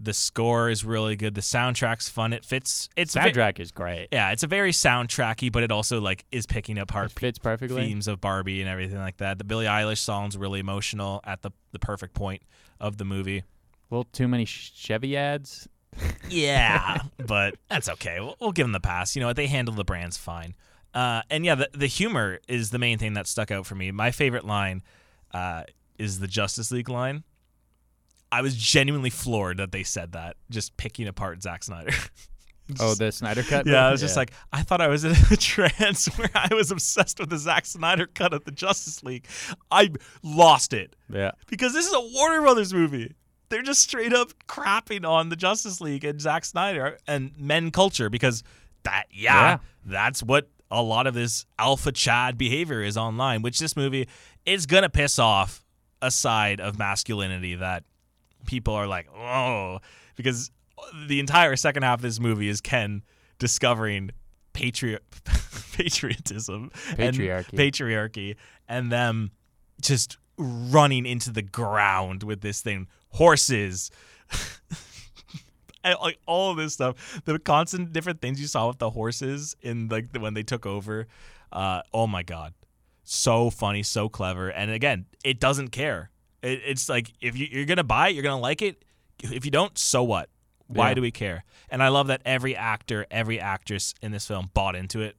The score is really good. The soundtrack's fun. It fits. It's Soundtrack is great. yeah, it's a very soundtracky, but it also like is picking apart It fits perfectly. themes of Barbie and everything like that. The Billie Eilish song's really emotional at the the perfect point of the movie. Well, too many Chevy ads. Yeah, but that's okay. We'll, we'll give them the pass. You know what? They handle the brands fine. Uh, and yeah, the, the humor is the main thing that stuck out for me. My favorite line uh, is the Justice League line. I was genuinely floored that they said that, just picking apart Zack Snyder. Oh, the Snyder cut. yeah, I was just like, I thought I was in a trance where I was obsessed with the Zack Snyder cut of the Justice League. I lost it yeah. because this is a Warner Brothers movie. they're just straight up crapping on the Justice League and Zack Snyder and men culture because that yeah, Yeah. that's what a lot of this alpha Chad behavior is online, which this movie is gonna piss off a side of masculinity that people are like, oh, because the entire second half of this movie is Ken discovering patriot patriotism and Patriarchy. patriarchy and them just running into the ground with this thing. Horses. Like all of this stuff. The constant different things you saw with the horses in like the, when they took over uh oh my god. So funny so clever and again it doesn't care it, it's like if you, you're gonna buy it you're gonna like it if you don't so what why Yeah. do we care and i love that every actor every actress in this film bought into it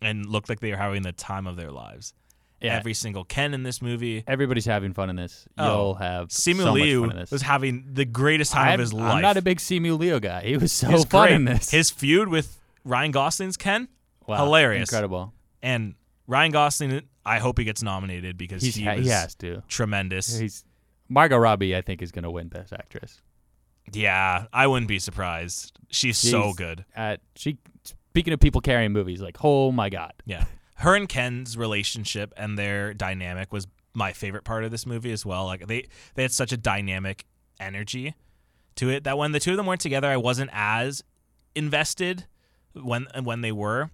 and looked like they were having the time of their lives Yeah. every single ken in this movie Everybody's having fun in this. Oh. You'll have Simu so much Liu fun in this. was having the greatest time I'm, of his life. I'm not a big Simu Liu guy. He was so He was fun great. in this. His feud with Ryan Gosling's Ken, Wow, hilarious. incredible. and Ryan Gosling. I hope he gets nominated because He's, he, ha- was he has to. tremendous. He's Margot Robbie. I think is going to win Best Actress. yeah, I wouldn't be surprised. She's so good. Uh, she speaking of people carrying movies, like oh my god, Yeah, her and Ken's relationship and their dynamic was my favorite part of this movie as well. Like they they had such a dynamic energy to it that when the two of them weren't together, I wasn't as invested when when they were.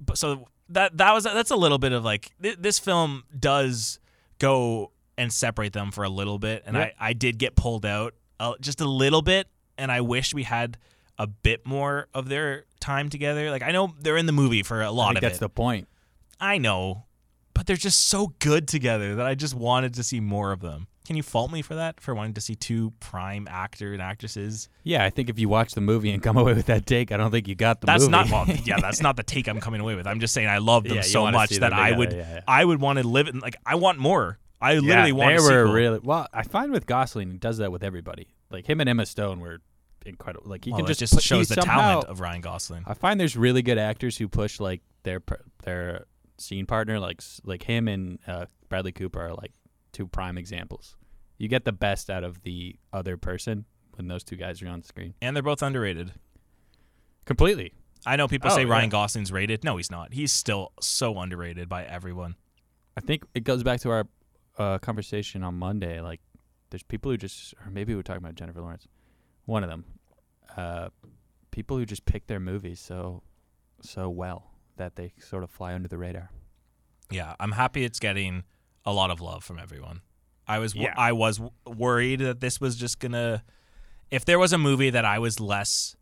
But so that that was that's a little bit of like th- this film does go and separate them for a little bit, and Yeah. I I did get pulled out uh, just a little bit, and I wish we had a bit more of their time together. Like I know they're in the movie for a lot of that's it. the point. I know, but they're just so good together that I just wanted to see more of them. Can you fault me for that? For wanting to see two prime actor and actresses? Yeah, I think if you watch the movie and come away with that take, I don't think you got the That's movie. not well, yeah, that's not the take I'm coming away with. I'm just saying I love them Yeah, so much that I would yeah, yeah. I would want to live in like I want more. I literally want they a were sequel. really well. I find with Gosling, he does that with everybody. Like him and Emma Stone were incredible. Like he well, can just just put- shows the somehow- talent of Ryan Gosling. I find there's really good actors who push like their their scene partner, like like him and uh, Bradley Cooper are like two prime examples. You get the best out of the other person when those two guys are on screen. And they're both underrated. Completely. I know people Oh, say Ryan yeah. Gosling's rated. No, he's not. He's still so underrated by everyone. I think it goes back to our uh, conversation on Monday. Like, there's people who just, or maybe we were talking about Jennifer Lawrence. One of them. Uh, people who just pick their movies so so well that they sort of fly under the radar. Yeah, I'm happy it's getting a lot of love from everyone. I was Yeah. I was worried that this was just gonna. If there was a movie that I was less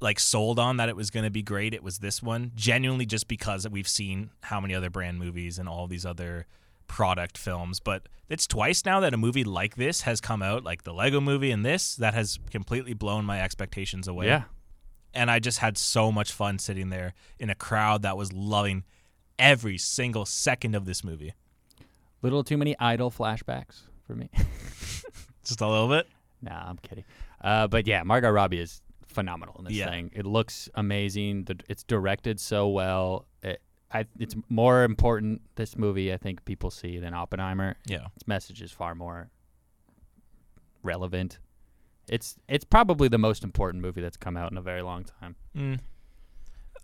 like sold on that it was gonna be great, it was this one. Genuinely, just because we've seen how many other brand movies and all these other product films, but it's twice now that a movie like this has come out, like the Lego Movie and this, that has completely blown my expectations away Yeah. and I just had so much fun sitting there in a crowd that was loving every single second of this movie. Little too many idle flashbacks for me. Just a little bit. nah, I'm kidding. Uh, but yeah, Margot Robbie is phenomenal in this Yeah. thing. It looks amazing. The, it's directed so well. It, I, it's more important this movie I think people see than Oppenheimer. Yeah. its message is far more relevant. It's it's probably the most important movie that's come out in a very long time. Mm.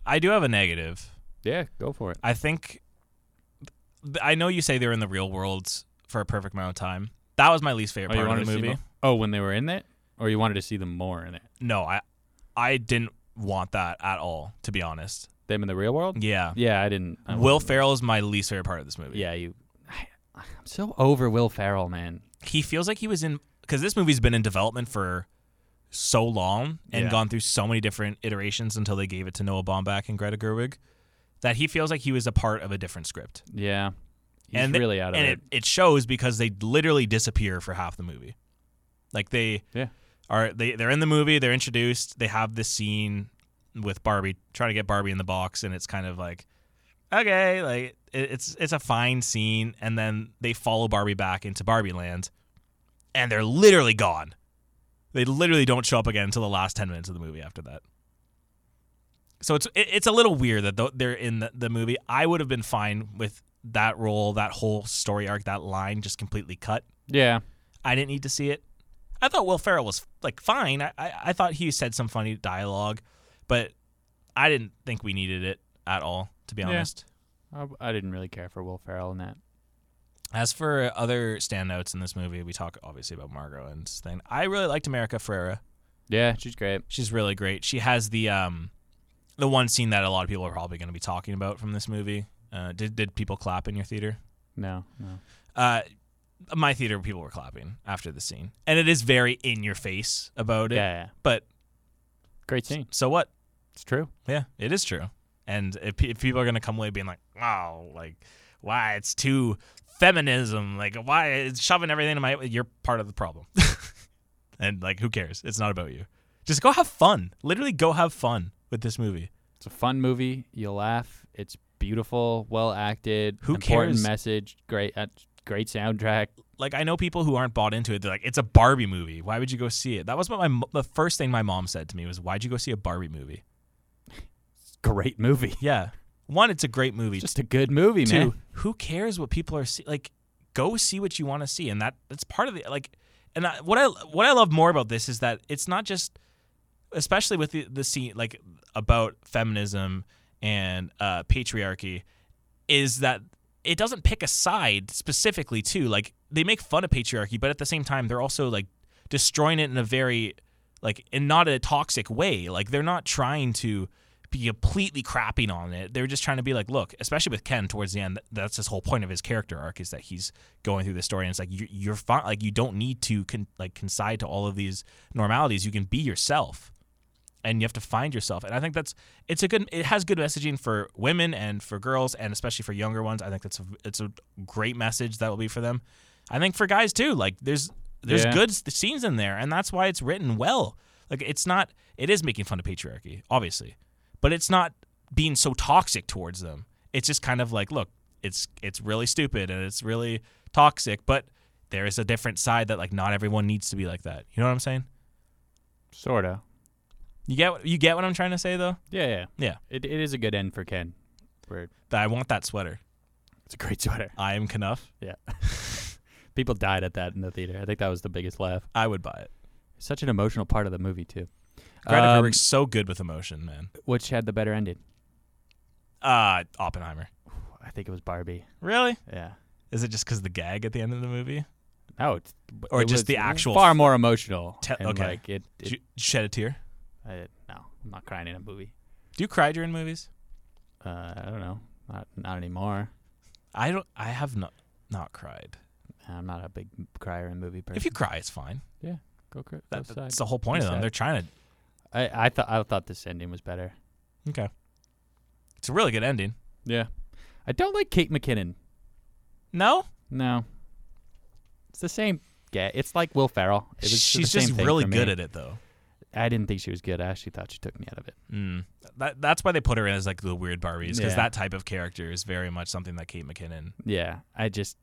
I do have a negative. Yeah, go for it. I think th- I know you say they're in the real world for a perfect amount of time. That was my least favorite oh, part of the movie. oh, when they were in it, or you wanted to see them more in it? No, I I didn't want that at all, to be honest. Them in the real world? Yeah. Yeah, I didn't. I Will Ferrell is my least favorite part of this movie. Yeah, you. I, I'm so over Will Ferrell, man. he feels like he was in because this movie's been in development for so long and Yeah. gone through so many different iterations until they gave it to Noah Baumbach and Greta Gerwig that he feels like he was a part of a different script. Yeah, he's and really out of and it. it. it shows because they literally disappear for half the movie. Like they Yeah. are they they're in the movie, they're introduced, they have this scene with Barbie trying to get Barbie in the box and it's kind of like okay, like it, it's it's a fine scene and then they follow Barbie back into Barbie land and they're literally gone. They literally don't show up again until the last 10 minutes of the movie after that. So it's it, it's a little weird that th- they're in the, the movie. I would have been fine with that role, that whole story arc, that line just completely cut. yeah, I didn't need to see it. I thought Will Ferrell was like fine. I, I, I thought he said some funny dialogue, but I didn't think we needed it at all, to be Yeah. honest. I, I didn't really care for Will Ferrell in that. As for other standouts in this movie, we talk obviously about Margot and thing. I really liked America Ferrera. Yeah, she's great. She's really great. She has the um, the one scene that a lot of people are probably going to be talking about from this movie. Uh, did did people clap in your theater? No, no. Uh, my theater, people were clapping after the scene, and it is very in your face about it. Yeah, yeah. But Great scene. so what? It's true. Yeah, it is true. And if, if people are gonna come away being like, "Wow, like, why it's too feminism? Like, why it's shoving everything in my," you're part of the problem. and like, who cares? It's not about you. Just go have fun. Literally, go have fun with this movie. It's a fun movie. You'll laugh. It's beautiful, well acted. Who important cares? message. Great, uh, great soundtrack. Like, I know people who aren't bought into it. They're like, "It's a Barbie movie. Why would you go see it?" That was what my mo- the first thing my mom said to me was, "Why'd you go see a Barbie movie?" Great movie. Yeah, one, it's a great movie. Just a good movie, Two, man. who cares what people are see- like? Go see what you want to see, and that that's part of the like. And I, what I what I love more about this is that it's not just, especially with the the scene like about feminism and uh, patriarchy, is that it doesn't pick a side specifically too. Like they make fun of patriarchy, but at the same time they're also like destroying it in a very like in not a toxic way. Like they're not trying to be completely crapping on it. They're just trying to be like, look, especially with Ken towards the end. That's his whole point of his character arc is that he's going through the story, and it's like you're, you're fine. Like you don't need to con- like concede to all of these normalities. You can be yourself, and you have to find yourself. And I think that's it's a good. It has good messaging for women and for girls, and especially for younger ones. I think that's a, it's a great message that will be for them. I think for guys too. Like there's there's Yeah. good scenes in there, and that's why it's written well. Like it's not. It is making fun of patriarchy, obviously, but it's not being so toxic towards them. It's just kind of like, look, it's it's really stupid and it's really toxic, but there is a different side that like not everyone needs to be like that. You know what I'm saying? Sorta. You get what- you get what I'm trying to say though. Yeah, yeah. Yeah. It, it is a good end for Ken. That I want that sweater. it's a great sweater. I am Kenough. Yeah. People died at that in the theater. I think that was the biggest laugh. I would buy it. Such an emotional part of the movie too. Greta Um, Gerwig's so good with emotion, man. Which had the better ending? Uh Oppenheimer. I think it was Barbie. Really? Yeah. Is it just because the gag at the end of the movie? No, it's Or it just the actual far more emotional. Te- okay. Like it, Did it shed a tear? I, no, I'm not crying in a movie. Do you cry during movies? Uh, I don't know. Not not anymore. I don't. I have not not cried. I'm not a big crier in movie person. If you cry, it's fine. Yeah, go, cry, That, side. that's the whole point Be of them. sad. They're trying to. I I thought I thought this ending was better. Okay. It's a really good ending. Yeah. I don't like Kate McKinnon. No, No. It's the same. Yeah, it's like Will Ferrell. It was she's just really good at it though. I didn't think she was good. I actually thought she took me out of it. Mm. That that's why they put her in as like the weird Barbies because Yeah. that type of character is very much something that Kate McKinnon. Yeah, I just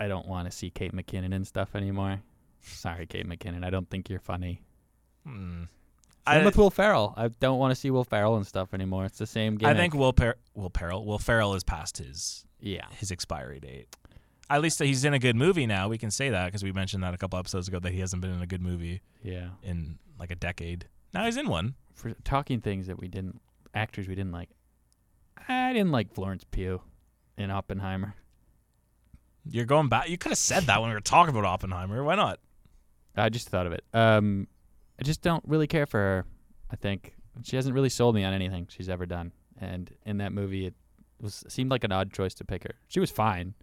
I don't want to see Kate McKinnon and stuff anymore. Sorry, Kate McKinnon. I don't think you're funny. Mm. Same I, with Will Ferrell. I don't want to see Will Ferrell and stuff anymore. It's the same game. I think Will per- Will Ferrell Will Ferrell is past his Yeah. his expiry date. At least he's in a good movie now. We can say that because we mentioned that a couple episodes ago that he hasn't been in a good movie Yeah. in like a decade. Now he's in one. For talking things that we didn't actors we didn't like. I didn't like Florence Pugh in Oppenheimer. You're going back. You could have said that when we were talking about Oppenheimer. Why not? I just thought of it. Um, I just don't really care for her. I think she hasn't really sold me on anything she's ever done. And in that movie, it was seemed like an odd choice to pick her. She was fine.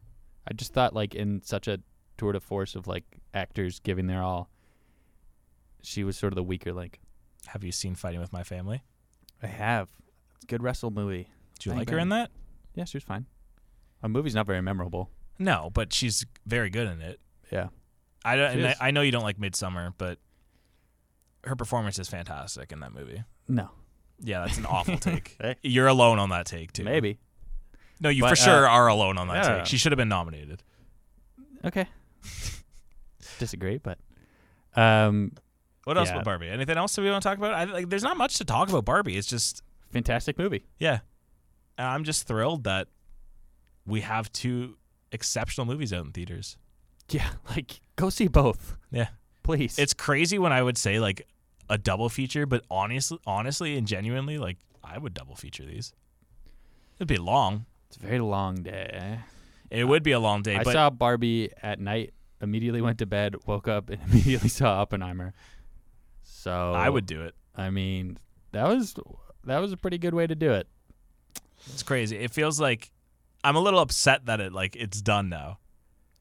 I just thought like in such a tour de force of like actors giving their all, she was sort of the weaker link. Have you seen Fighting with My Family? I have. It's a good wrestle movie. Do you Bang, like her bang. in that? Yeah, she was fine. A movie's not very memorable. No, but she's very good in it. Yeah. I don't. She And I, is. I know you don't like Midsommar, but her performance is fantastic in that movie. No. Yeah, that's an awful take. Hey. You're alone on that take too. Maybe. No, you But, for sure uh, are alone on that yeah. take. She should have been nominated. Okay. Disagree, but um, What else Yeah. about Barbie? Anything else that we want to talk about? I, like, there's not much to talk about Barbie. It's just, fantastic movie. yeah, I'm just thrilled that we have two exceptional movies out in theaters. Yeah, like go see both. Yeah. please. It's crazy when I would say like a double feature, but honestly, honestly and genuinely, like I would double feature these. It'd be long. it's a very long day. It would be a long day, I but saw Barbie at night. Immediately went to bed. Woke up and immediately saw Oppenheimer. So I would do it. I mean, that was that was a pretty good way to do it. It's crazy. It feels like I'm a little upset that it like it's done now.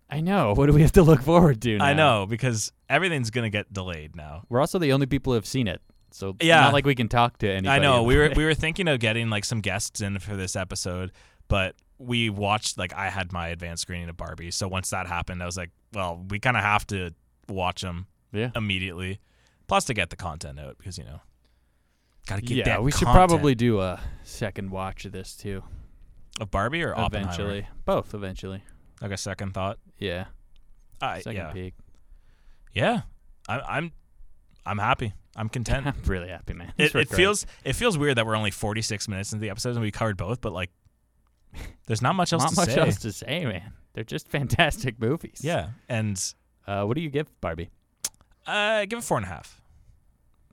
I know. What do we have to look forward to? Now? I know because everything's gonna get delayed now. We're also the only people who have seen it, so Yeah. not like we can talk to anybody. I know we were we were thinking of getting like some guests in for this episode, but we watched like I had my advanced screening of Barbie, so once that happened, I was like, well, we kind of have to watch them yeah. immediately. Plus to get the content out because you know, gotta get Yeah, that. Yeah, we should content. probably do a second watch of this too. of Barbie or Oppenheimer. Eventually, both eventually. Like a second thought. Yeah, Uh, second yeah, peek. yeah. I, I'm I'm happy. I'm content. I'm really happy, man. It, it feels it feels weird that we're only 46 minutes into the episode and we covered both, but like, there's not much else not to much say. else to say, man. They're just fantastic movies. Yeah, and Uh, what do you give Barbie? Uh, give it four and a half.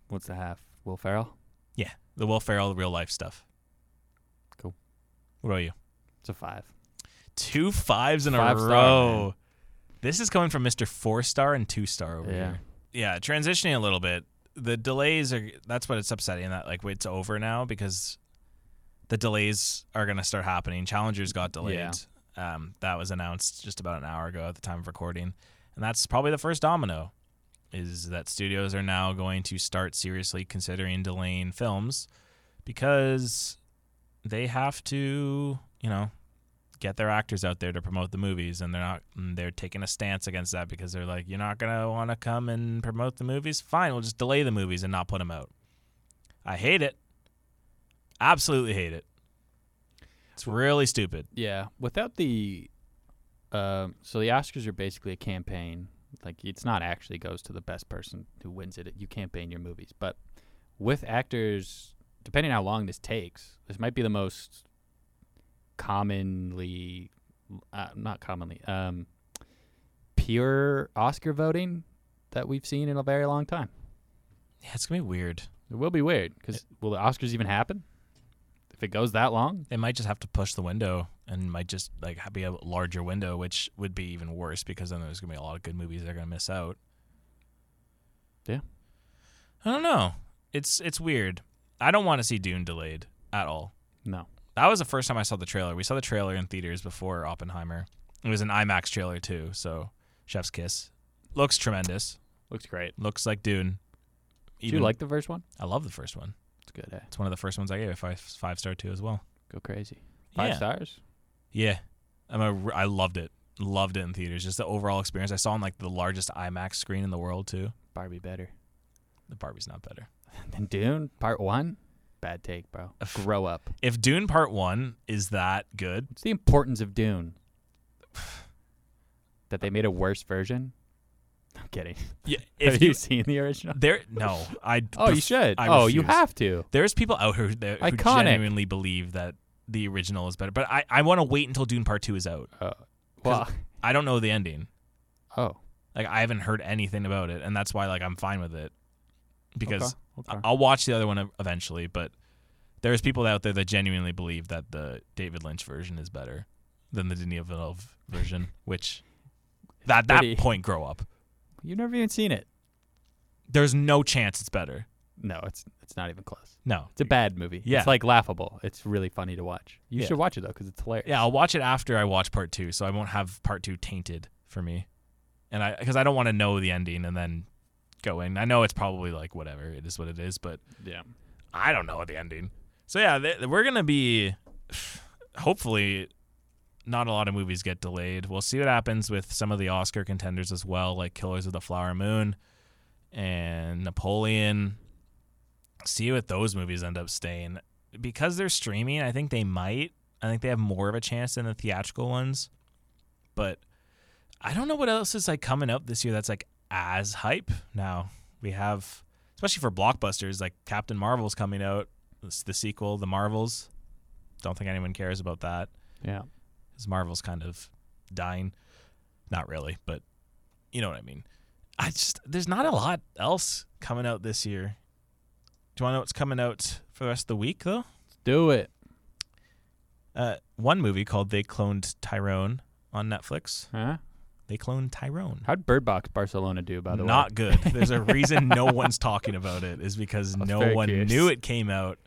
What's the half? Will Ferrell? Yeah, the Will Ferrell real life stuff. Cool. What about you? It's a five. Two fives in Five a star, row. man. This is coming from Mr. Four Star and Two Star over Yeah. here. Yeah, transitioning a little bit. The delays are that's what it's upsetting that like it's over now because the delays are gonna start happening. Challengers got delayed. Yeah. Um, that was announced just about an hour ago at the time of recording, and that's probably the first domino. Is that studios are now going to start seriously considering delaying films because they have to, you know, get their actors out there to promote the movies and they're not and they're taking a stance against that because they're like you're not going to want to come and promote the movies? Fine we'll just delay the movies and not put them out. I hate it. Absolutely hate it. It's really stupid. Yeah, without the, um, so the Oscars are basically a campaign. Like it's not actually goes to the best person who wins it. You campaign your movies, but with actors, depending how long this takes, this might be the most commonly, uh, not commonly, um, pure Oscar voting that we've seen in a very long time. yeah it's going to be weird It will be weird because will the Oscars even happen if it goes that long? they might just have to push the window and might just like be a larger window which would be even worse because then there's going to be a lot of good movies they're going to miss out Yeah. i don't know it's it's weird i don't want to see dune delayed at all No. That was the first time I saw the trailer. We saw the trailer in theaters before Oppenheimer. It was an IMAX trailer too, so Chef's Kiss looks tremendous. Looks great. Looks like Dune. Do you like the first one? I love the first one. It's good. Eh? It's one of the first ones I gave a five five star to as well. Go crazy. Five Yeah. stars. Yeah, I'm a, I loved it. Loved it in theaters. Just the overall experience. I saw on like the largest IMAX screen in the world too. Barbie better. The Barbie's not better. And Dune Part One. Bad take, bro. Grow up. If Dune Part One is that good, What's the importance of Dune? That they made a worse version. I'm kidding. yeah. Have If you, you seen the original? there, no, I. Oh, you should. I oh, you refuse. have to. There's people out here that who Iconic. genuinely believe that the original is better, but I, I want to wait until Dune Part Two is out. Uh, well, I don't know the ending. oh, Like I haven't heard anything about it, and that's why like I'm fine with it because okay, okay. I'll watch the other one eventually. But there's people out there that genuinely believe that the David Lynch version is better than the Denis Villeneuve version, which that that Pretty- point grow up. you've never even seen it. There's no chance it's better. No, it's it's not even close. No, It's a bad movie. Yeah. It's like laughable. It's really funny to watch. You Yeah. should watch it though because it's hilarious. Yeah, I'll watch it after I watch part two, so I won't have part two tainted for me, and I because I don't want to know the ending and then go in. I know it's probably like whatever it is what it is, but Yeah. I don't know the ending. So yeah, th- we're gonna be hopefully not a lot of movies get delayed. We'll see what happens with some of the Oscar contenders as well, like Killers of the Flower Moon and Napoleon. See what those movies end up staying because they're streaming. I think they might. I think they have more of a chance than the theatrical ones, but I don't know what else is like coming up this year that's like as hype. Now we have, especially for blockbusters, like Captain Marvel's coming out. It's the sequel, The Marvels. Don't think anyone cares about that Yeah. because Marvel's kind of dying. Not really, but you know what I mean. I just there's not a lot else coming out this year. Do you want to know what's coming out for the rest of the week though? Do it. Uh, one movie called They Cloned Tyrone on Netflix. Huh? They cloned Tyrone. How'd Bird Box Barcelona do, by the way? Not good. There's a reason no one's talking about it is because no one curious. knew it came out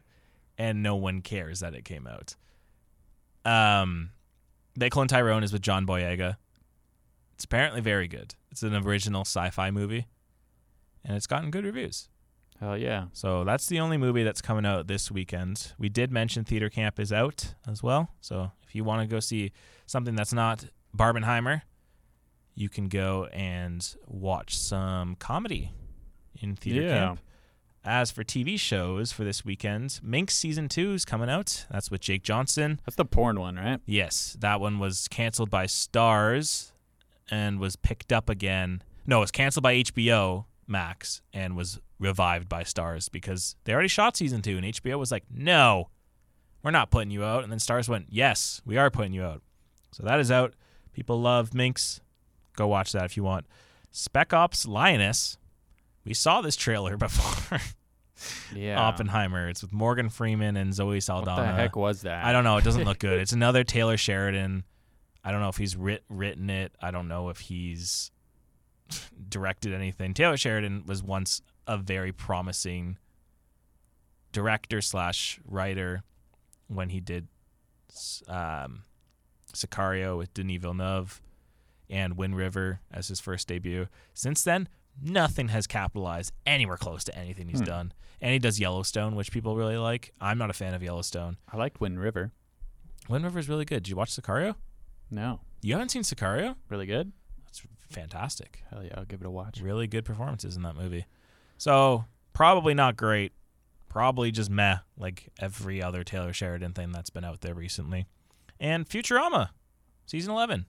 and no one cares that it came out. Um They Clone Tyrone is with John Boyega. It's apparently very good. It's an original sci-fi movie and it's gotten good reviews. Hell yeah. So that's the only movie that's coming out this weekend. We did mention Theater Camp is out as well. So if you want to go see something that's not Barbenheimer, you can go and watch some comedy in Theater Yeah. Camp. As for TV shows for this weekend, Minx season two is coming out. That's with Jake Johnson. That's the porn one, right? Yes, that one was canceled by Starz and was picked up again. No, it was canceled by HBO Max and was revived by Starz because they already shot season two, and HBO was like, "No, we're not putting you out." And then Starz went, "Yes, we are putting you out." So that is out. People love Minx. Go watch that if you want. Spec Ops Lioness. We saw this trailer before Yeah. Oppenheimer. It's with Morgan Freeman and Zoe Saldana. What the heck was that? I don't know. It doesn't look good. It's another Taylor Sheridan. I don't know if he's writ- written it. I don't know if he's directed anything. Taylor Sheridan was once a very promising director slash writer when he did um, Sicario with Denis Villeneuve and Wind River as his first debut. Since then, nothing has capitalized anywhere close to anything he's Hmm. done. And he does Yellowstone, which people really like. I'm not a fan of Yellowstone. I liked Wind River. Wind River is really good. Did you watch Sicario? No. You haven't seen Sicario? Really good? That's fantastic. Hell yeah, I'll give it a watch. Really good performances in that movie. So probably not great. Probably just meh, like every other Taylor Sheridan thing that's been out there recently. And Futurama, season eleven,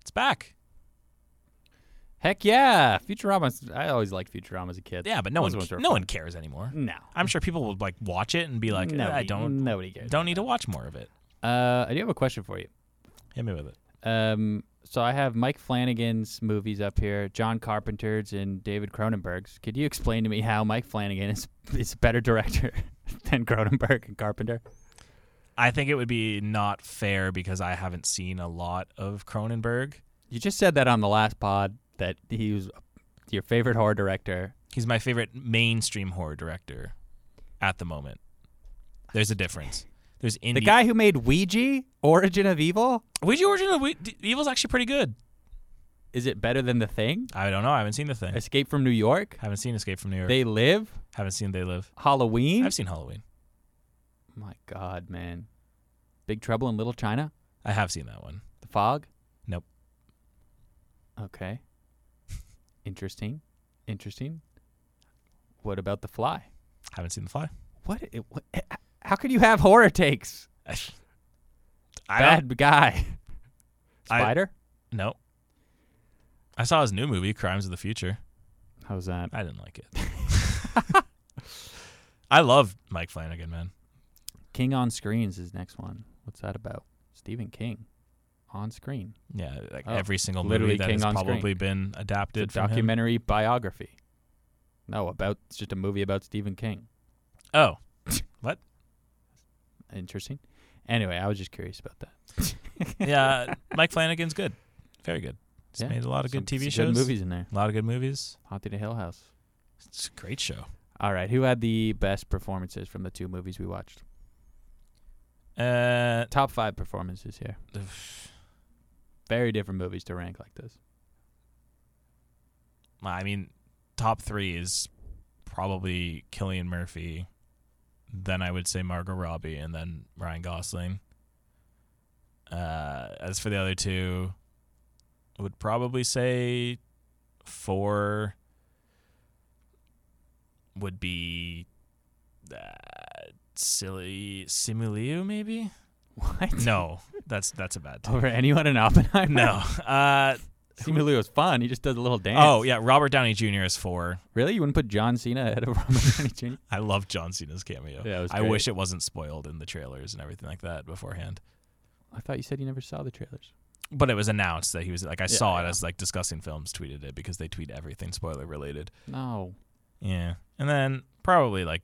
it's back. Heck yeah. Futurama. I always liked Futurama as a kid. Yeah, but no Those one, ones were no fun. one cares anymore. No. I'm sure people would like watch it and be like, "Eh, nobody, I don't, Nobody cares. don't need to watch more of it. Uh, I do have a question for you. Hit me with it. Um, so I have Mike Flanagan's movies up here, John Carpenter's and David Cronenberg's. Could you explain to me how Mike Flanagan is is a better director than Cronenberg and Carpenter? I think it would be not fair because I haven't seen a lot of Cronenberg. You just said that on the last pod that he was your favorite horror director. He's my favorite mainstream horror director at the moment. There's a difference. There's indie. The guy who made Ouija, Origin of Evil, Ouija Origin of We- D- Evil's actually pretty good. is it better than The Thing? I don't know. I haven't seen the thing. Escape from New York, haven't seen Escape from New York. They Live, haven't seen They Live. Halloween. I've seen Halloween. My God, man. Big Trouble in Little China, I have seen that one. The Fog. Nope. Okay. Interesting. Interesting. What about The Fly? Haven't seen The Fly. What? It, what eh, how could you have horror takes? I Bad guy. I- Spider? No. I saw his new movie, Crimes of the Future. How's that? I didn't like it. I love Mike Flanagan, man. King on Screens is his next one. What's that about? Stephen King on screen. Yeah, like Oh, every single movie that King has on screen. probably been It's adapted from him. documentary biography. No, about it's just a movie about Stephen King. Oh, Interesting. Anyway, I was just curious about that. yeah, Mike Flanagan's good. Very good. He's Yeah, made a lot of good TV shows. Good movies in there. A lot of good movies. Haunted Hill House. It's a great show. All right, who had the best performances from the two movies we watched? Uh, Top five performances here. Very different movies to rank like this. I mean, top three is probably Cillian Murphy. Then I would say Margot Robbie, and then Ryan Gosling. Uh, as for the other two, I would probably say four would be uh, silly Simu Liu, maybe. What? No, that's that's a bad. Over anyone in Oppenheimer? No. Uh, Simu Liu was fun. He just does a little dance. oh yeah, Robert Downey Jr. is four. Really? You wouldn't put John Cena ahead of Robert Downey Jr.? I love John Cena's cameo. Yeah, it was I great. wish it wasn't spoiled in the trailers and everything like that beforehand. I thought you said you never saw the trailers. but it was announced that he was like I Yeah, saw it yeah. as like discussing films tweeted it because they tweet everything spoiler related. No. Yeah, and then probably like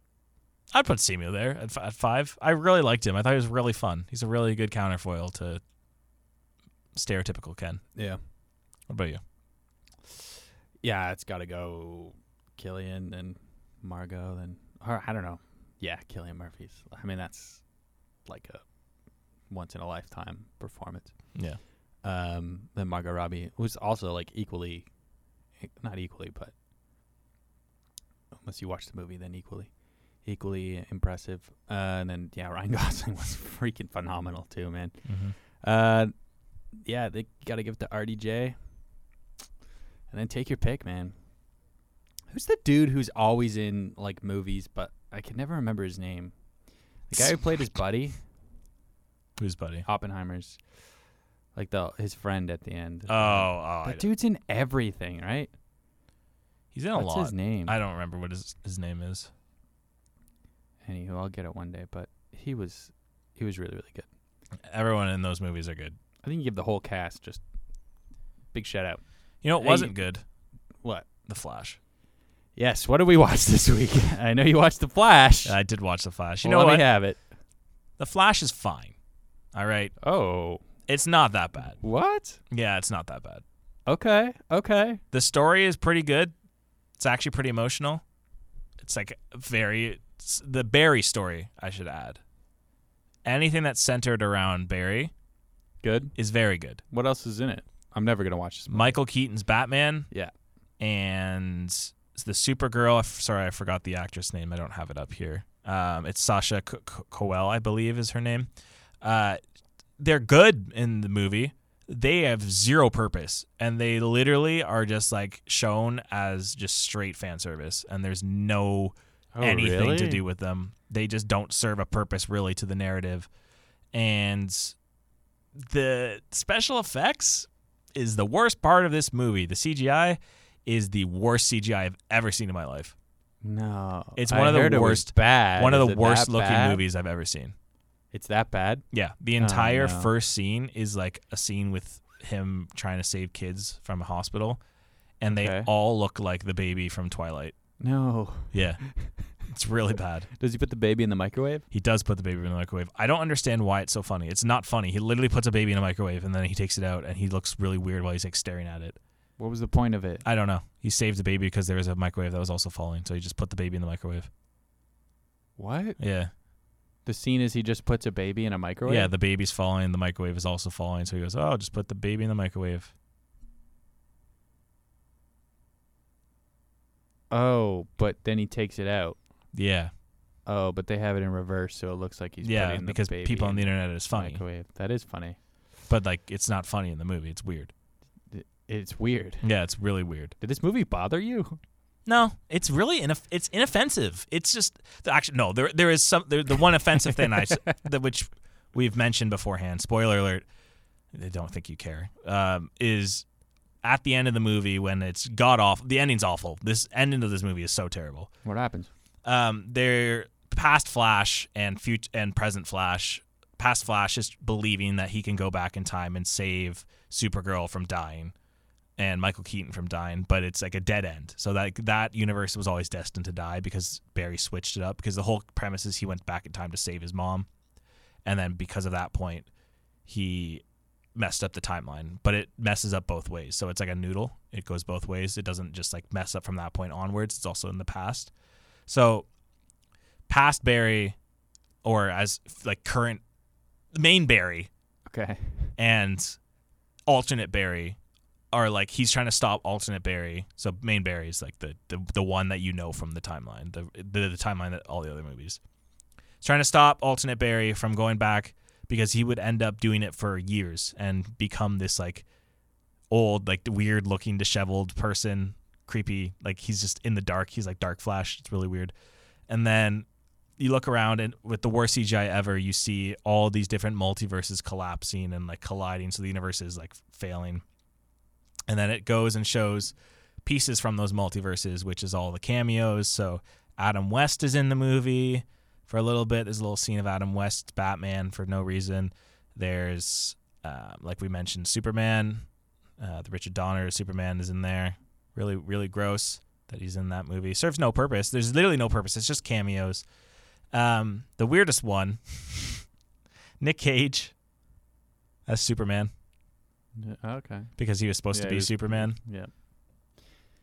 I'd put Simu there at, f- at five. I really liked him. I thought he was really fun. He's a really good counterfoil to stereotypical Ken. Yeah. What about you? Yeah, it's got to go Cillian and Margot. Then, or I don't know. Yeah, Cillian Murphy's. I mean, that's like a once in a lifetime performance. Yeah, Um, then Margot Robbie was also like equally, not equally, but unless you watch the movie, then equally, equally impressive. Uh, and then yeah, Ryan Gosling was freaking phenomenal too, man. mm-hmm. Uh, yeah, they got to give it to RDJ, and then take your pick, man. Who's the dude who's always in like movies, but I can never remember his name? The guy who played his buddy, who's buddy? Oppenheimer's, like the his friend at the end. Oh, oh, that dude's in everything, right? he's in a What's lot. his name? I don't remember what his his name is. Anywho, I'll get it one day. But he was, he was really, really good. Everyone in those movies are good. I think you give the whole cast just big shout out. You know it wasn't good? What? The Flash. Yes. What did we watch this week? I know you watched The Flash. I did watch The Flash. You Well, know let what? me have it. The Flash is fine. All right. Oh, It's not that bad. what? Yeah, it's not that bad. Okay, okay. The story is pretty good. It's actually pretty emotional. It's like very it's the Barry story, I should add. Anything that's centered around Barry Good. is very good. What else is in it? I'm never gonna watch this. Movie. Michael Keaton's Batman Yeah. and the Supergirl. Sorry, I forgot the actress name. I don't have it up here. Um, it's Sasha Co- Co- Coel, I believe, is her name. Uh, they're good in the movie. They have zero purpose, and they literally are just like shown as just straight fan service, and there's no Oh, anything to do with them. They just don't serve a purpose really to the narrative. And the special effects is the worst part of this movie. The CGI is the worst CGI I've ever seen in my life. No, It's I one of the heard it was worst- Bad. One Is of the worst looking bad? movies I've ever seen. It's that bad. Yeah, the Oh, entire no. first scene is like a scene with him trying to save kids from a hospital, and they Okay. all look like the baby from Twilight. No. Yeah, it's really bad. Does he put the baby in the microwave? He does put the baby in the microwave. I don't understand why it's so funny. It's not funny. He literally puts a baby in a microwave and then he takes it out and he looks really weird while he's like staring at it. What was the point of it? I don't know. He saved the baby because there was a microwave that was also falling, so he just put the baby in the microwave. What? Yeah. The scene is he just puts a baby in a microwave. Yeah, the baby's falling, the microwave is also falling, so he goes, "Oh, just put the baby in the microwave." oh, but then he takes it out. Yeah. Oh, but they have it in reverse, so it looks like he's yeah, putting the because baby people on the in internet is funny. microwave. That is funny. But like it's not funny in the movie. It's weird. It's weird. Yeah, it's really weird. Did this movie bother you? No, it's really inoff- it's inoffensive. It's just the- actually no. There there is some there, the one offensive thing I s- which we've mentioned beforehand. Spoiler alert. I don't think you care. Um, is at the end of the movie when it's god awful. The ending's awful. This ending of this movie is so terrible. What happens? Um, they're past Flash and future and present Flash. Past Flash is believing that he can go back in time and save Supergirl from dying and Michael Keaton from dying, but it's like a dead end. So that that universe was always destined to die because Barry switched it up because the whole premise is he went back in time to save his mom. And then because of that point, he messed up the timeline, but it messes up both ways. So it's like a noodle. It goes both ways. It doesn't just like mess up from that point onwards. It's also in the past. So past Barry or as like current main Barry Okay. and alternate Barry are like he's trying to stop alternate Barry. So main Barry is like the the, the one that you know from the timeline, the, the the timeline that all the other movies. He's trying to stop alternate Barry from going back because he would end up doing it for years and become this like old, like weird looking, disheveled person, creepy. Like he's just in the dark. He's like Dark Flash. It's really weird. And then you look around and with the worst CGI ever, you see all these different multiverses collapsing and like colliding. So the universe is like failing. And then it goes and shows pieces from those multiverses, which is all the cameos. So Adam West is in the movie for a little bit. There's a little scene of Adam West Batman for no reason. There's Um, like we mentioned, Superman, uh, the Richard Donner Superman is in there. Really, really gross that he's in that movie. Serves no purpose. There's literally no purpose. It's just cameos. Um, the weirdest one, Nick Cage as Superman Yeah, okay. because he was supposed Yeah, to be was- Superman. Yeah.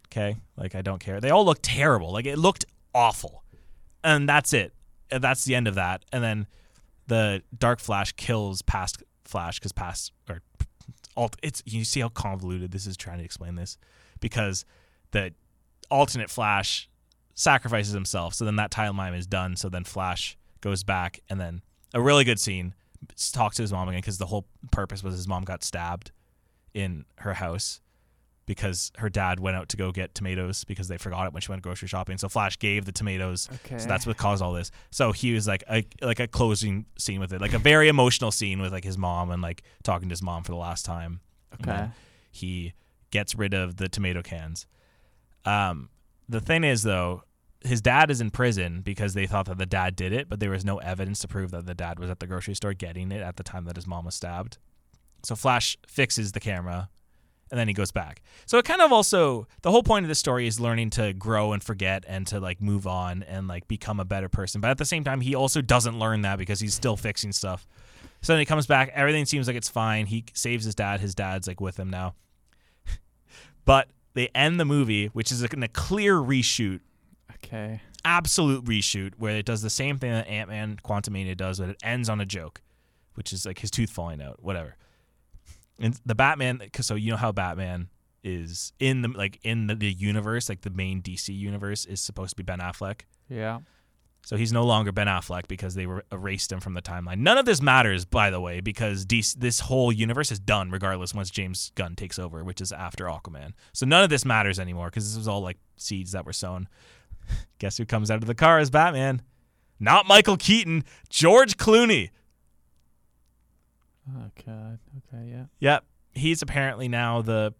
Okay, like I don't care. They all look terrible. Like it looked awful, and that's it. And that's the end of that. And then the Dark Flash kills past Flash because past or alt. It's you see how convoluted this is trying to explain this because the alternate Flash sacrifices himself. So then that timeline is done. So then Flash goes back, and then a really good scene talks to his mom again because the whole purpose was his mom got stabbed in her house because her dad went out to go get tomatoes because they forgot it when she went grocery shopping. So Flash gave the tomatoes. Okay. So that's what caused all this. So he was like a like a closing scene with it, like a very emotional scene with like his mom and like talking to his mom for the last time. Okay. he gets rid of the tomato cans. Um, the thing is though, his dad is in prison because they thought that the dad did it, but there was no evidence to prove that the dad was at the grocery store getting it at the time that his mom was stabbed. So Flash fixes the camera and then he goes back. So it kind of also the whole point of this story is learning to grow and forget and to like move on and like become a better person. But at the same time, he also doesn't learn that because he's still fixing stuff. So then he comes back, everything seems like it's fine. He saves his dad. His dad's like with him now. But they end the movie, which is in a clear reshoot Okay. absolute reshoot where it does the same thing that Ant Man Quantumania does, but it ends on a joke, which is like his tooth falling out, whatever. And the Batman, cause so you know how Batman is in the like in the, the universe, like the main DC universe, is supposed to be Ben Affleck. Yeah. So he's no longer Ben Affleck because they were erased him from the timeline. None of this matters, by the way, because DC, this whole universe is done regardless once James Gunn takes over, which is after Aquaman. So none of this matters anymore because this was all like seeds that were sown. Guess who comes out of the car as Batman? Not Michael Keaton, George Clooney. Oh, okay. Okay. Yeah. Yep, he's apparently now the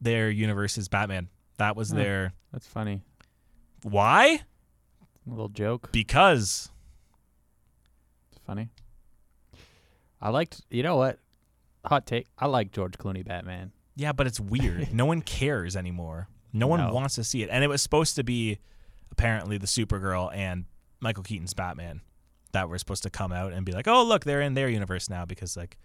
their universe's Batman. That was Huh. their That's funny. why? A little joke. Because It's funny. I liked. You know what? Hot take. I like George Clooney Batman. Yeah, but it's weird. no one cares anymore. No one No. wants to see it. And it was supposed to be apparently the Supergirl and Michael Keaton's Batman that were supposed to come out and be like, "Oh, look, they're in their universe now because like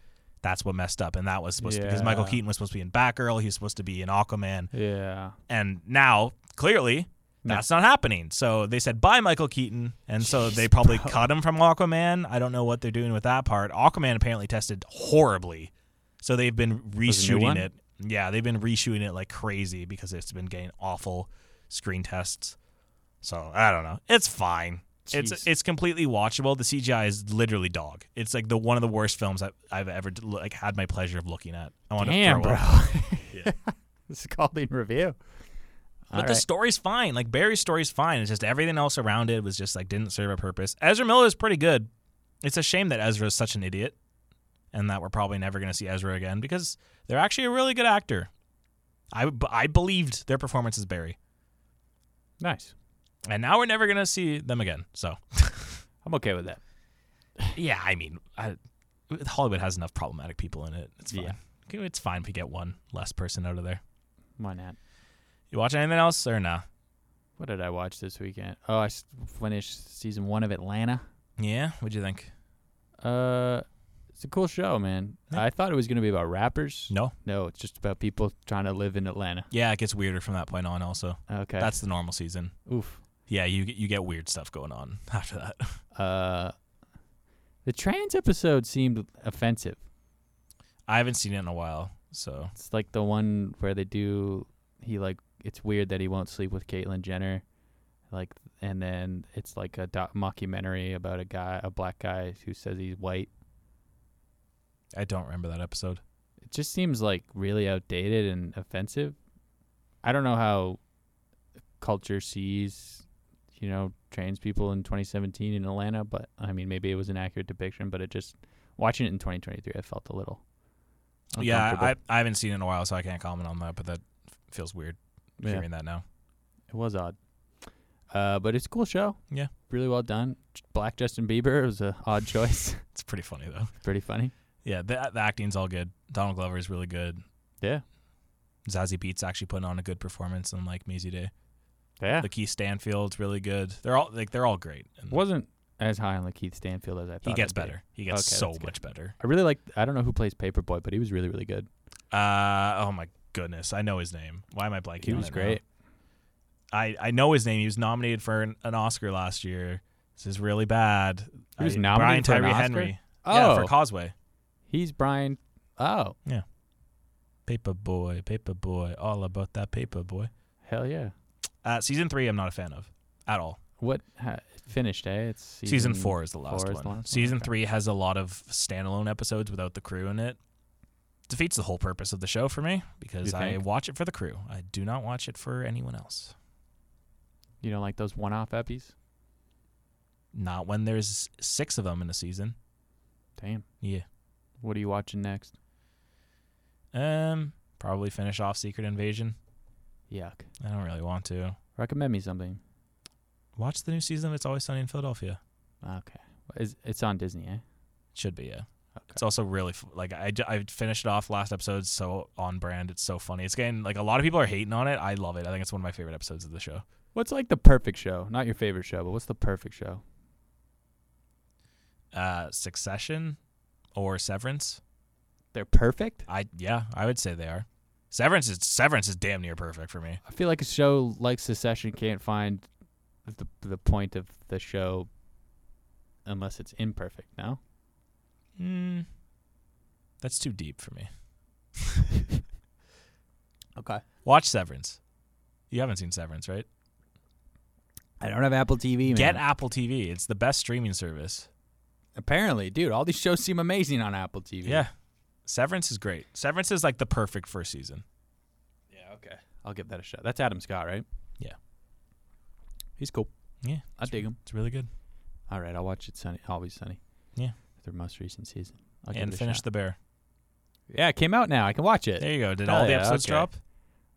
that's what messed up." And that was supposed to because Michael Keaton was supposed to be in Batgirl, he was supposed to be in Aquaman, Yeah. and now clearly No. that's not happening. So they said bye Michael Keaton, and so they probably bro. cut him from Aquaman. I don't know what they're doing with that part. Aquaman apparently tested horribly, so they've been There's a new reshooting it. Yeah, they've been reshooting it like crazy because it's been getting awful screen tests. So I don't know. It's fine. Jeez. It's it's completely watchable. The CGI is literally dog. It's like the one of the worst films I've, I've ever like had my pleasure of looking at. I want Damn, to throw bro. up. Yeah. this is called in review. But All the right. story's fine. Like Barry's story's fine. It's just everything else around it was just like didn't serve a purpose. Ezra Miller is pretty good. It's a shame that Ezra is such an idiot, and that we're probably never going to see Ezra again because they're actually a really good actor. I I believed their performance as Barry, nice. and now we're never going to see them again. So I'm okay with that. yeah, I mean, I, Hollywood has enough problematic people in it. It's fine. Yeah. It's fine if we get one less person out of there. Why not? You watch anything else or nah? What did I watch this weekend? Oh, I s- finished season one of Atlanta. Yeah, what'd you think? Uh, it's a cool show, man. Yeah. I thought it was gonna be about rappers. No. No, it's just about people trying to live in Atlanta. Yeah, it gets weirder from that point on. Also, Okay. that's the normal season. oof. Yeah, you get- you get weird stuff going on after that. Uh, the trans episode seemed offensive. I haven't seen it in a while, so It's like the one where they do. He like. It's weird that he won't sleep with Caitlyn Jenner, like, and then it's like a doc- mockumentary about a guy, a black guy who says he's white. I don't remember that episode. it just seems like really outdated and offensive. I don't know how culture sees, you know, trans people in 2017 in Atlanta, but I mean, maybe it was an accurate depiction, but it just watching it in 2023, I felt a little. Yeah, I. I haven't seen it in a while, so I can't comment on that. But that f- feels weird yeah, hearing that now. it was odd. Uh, but it's a cool show. Yeah. really well done. Black Justin Bieber was a odd choice. It's pretty funny though. Pretty funny. Yeah, the, the acting's all good. Donald Glover is really good. Yeah. Zazie Beetz actually putting on a good performance on like Maisie Day. Yeah. Lakeith Stanfield's really good. They're all like they're all great. And Wasn't as high on Lakeith Stanfield as I thought. he gets it'd be. better. He gets Okay, so much better. I really like. I don't know who plays Paper Boi, but he was really, really good. Uh oh my goodness, I know his name. Why am I blanking? He was now? great. I I know his name. He was nominated for an, an Oscar last year. This is really bad. He was I- nominated for Brian an Tyree? Henry. Oh, Yeah, for Causeway. he's Brian. Oh, yeah. Paper boy, paper boy, all about that paper boy. hell yeah! Uh, season three, I'm not a fan of at all. What ha, finished? Eh? It's season, Season, four is the last one. the last one? season Okay. three has a lot of standalone episodes without the crew in it. Defeats the whole purpose of the show for me because I watch it for the crew. I do not watch it for anyone else. You don't like those one-off eppies? Not when there's six of them in a season. Damn. Yeah. What are you watching next? Um, probably finish off Secret Invasion. Yuck. I don't really want to. Recommend me something. Watch the new season of It's Always Sunny in Philadelphia. Okay. Is it's on Disney? Eh? Should be, yeah. It's also really like I finished it off last episode so on brand. It's so funny. It's getting like a lot of people are hating on it. I love it. I think it's one of my favorite episodes of the show. What's like the perfect show? Not your favorite show, but what's the perfect show? Uh, Succession or Severance. They're perfect. I yeah, I would say they are. Severance is Severance is damn near perfect for me. I feel like a show like Succession can't find the the point of the show unless it's imperfect. No. Mm, that's too deep for me. Okay. Watch Severance. You haven't seen Severance, right? I don't have Apple TV. Man. Get Apple TV. It's the best streaming service. Apparently, dude, all these shows seem amazing on Apple TV. Yeah. Severance is great. Severance is like the perfect first season. Yeah. Okay. I'll give that a shot. That's Adam Scott, right? Yeah. He's cool. Yeah. I dig him. It's really good. All right, I'll watch it. Sunny, always sunny. Yeah. Their most recent season. I'll and finish the bear. Yeah, it came out now. I can watch it. There you go. Did Hell all the yeah, episodes okay. drop?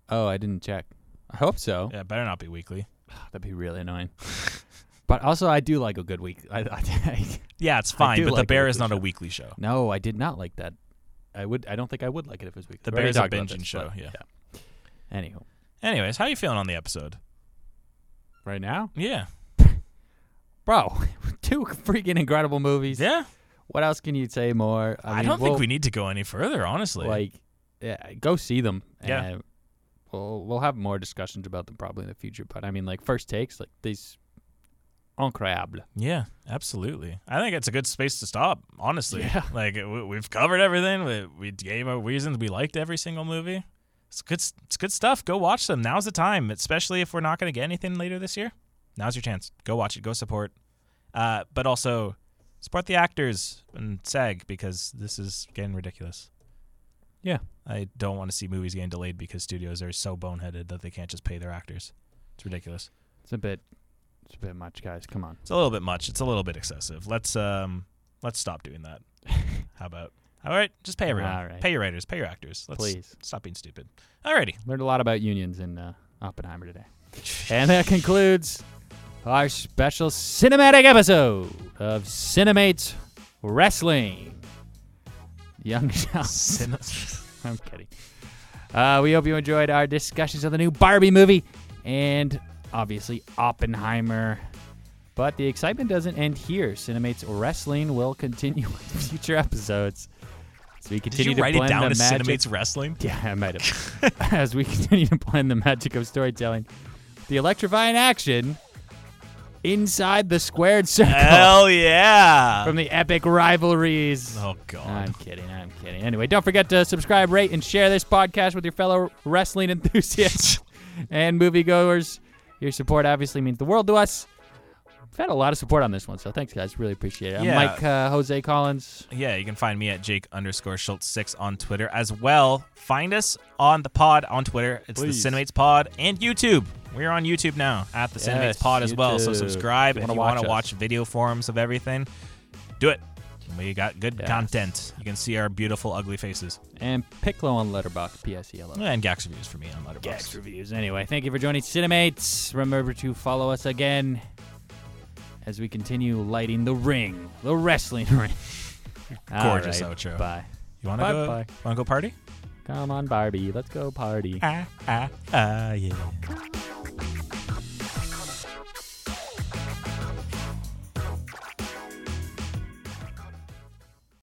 Oh, I didn't check. I hope so. Yeah, better not be weekly. That'd be really annoying. but also, I do like a good week. I, I, Yeah, it's fine, but like the bear is not a weekly show. no, I did not like that. I would. I don't think I would like it if it was weekly. The already Bear's a binging show, but, yeah. Anywho, Anyways, how you feeling on the episode? right now, Yeah. bro, two freaking incredible movies. Yeah. What else can you say more? I, mean, don't we'll- think we need to go any further, honestly. like yeah, go see them. Yeah. and we'll we'll have more discussions about them probably in the future. But I mean, like first takes, like these incroyable. yeah, absolutely. I think it's a good space to stop, honestly. Yeah. Like we, we've covered everything. We, we gave our reasons we liked every single movie. It's good. It's good stuff. Go watch them. Now's the time, especially if we're not going to get anything later this year. Now's your chance. Go watch it. Go support. Uh, but also support the actors and SAG because this is getting ridiculous. Yeah. I don't want to see movies getting delayed because studios are so boneheaded that they can't just pay their actors. It's ridiculous. It's a bit, it's a bit much, guys. Come on. It's a little bit much. It's a little bit excessive. Let's um let's stop doing that. How about? All right, just pay everyone. All right. Pay your writers, pay your actors. Let's Please. stop being stupid. Alrighty. Learned a lot about unions in uh, Oppenheimer today. And that concludes our special cinematic episode of Cinemates Wrestling. Young. I'm kidding. Uh, we hope you enjoyed our discussions of the new Barbie movie and obviously Oppenheimer. But the excitement doesn't end here. Cinemates Wrestling will continue in future episodes. So we Did continue you to write it blend down the as magic. Cinemates Wrestling? Yeah, I might have. As we continue to blend the magic of storytelling, the electrifying action inside the squared circle Hell yeah! from the epic rivalries. oh god. I'm kidding. I'm kidding. Anyway, don't forget to subscribe, rate, and share this podcast with your fellow wrestling enthusiasts and moviegoers. Your support obviously means the world to us. We've had a lot of support on this one, so thanks, guys. Really appreciate it. I'm. Mike uh, Jose Collins. Yeah, you can find me at Jake underscore Schulz six on Twitter as well. Find us on the pod on Twitter. It's Please. the Cinemates Pod and YouTube. We're on YouTube now at the Yes, Cinemates Pod as well. So subscribe If you you wanna watch watch video forms of everything. Do it. We got good Yes. content. You can see our beautiful, ugly faces. And Piccolo on Letterboxd, P-S-E-L-O. And Gax reviews for me on Letterboxd. Gax reviews. Anyway, thank you for joining Cinemates. Remember to follow us again as we continue lighting the ring, the wrestling ring. Gorgeous right, outro. Bye. You want to go? bye. Want to go party? Come on, Barbie. Let's go party. Ah ah ah yeah.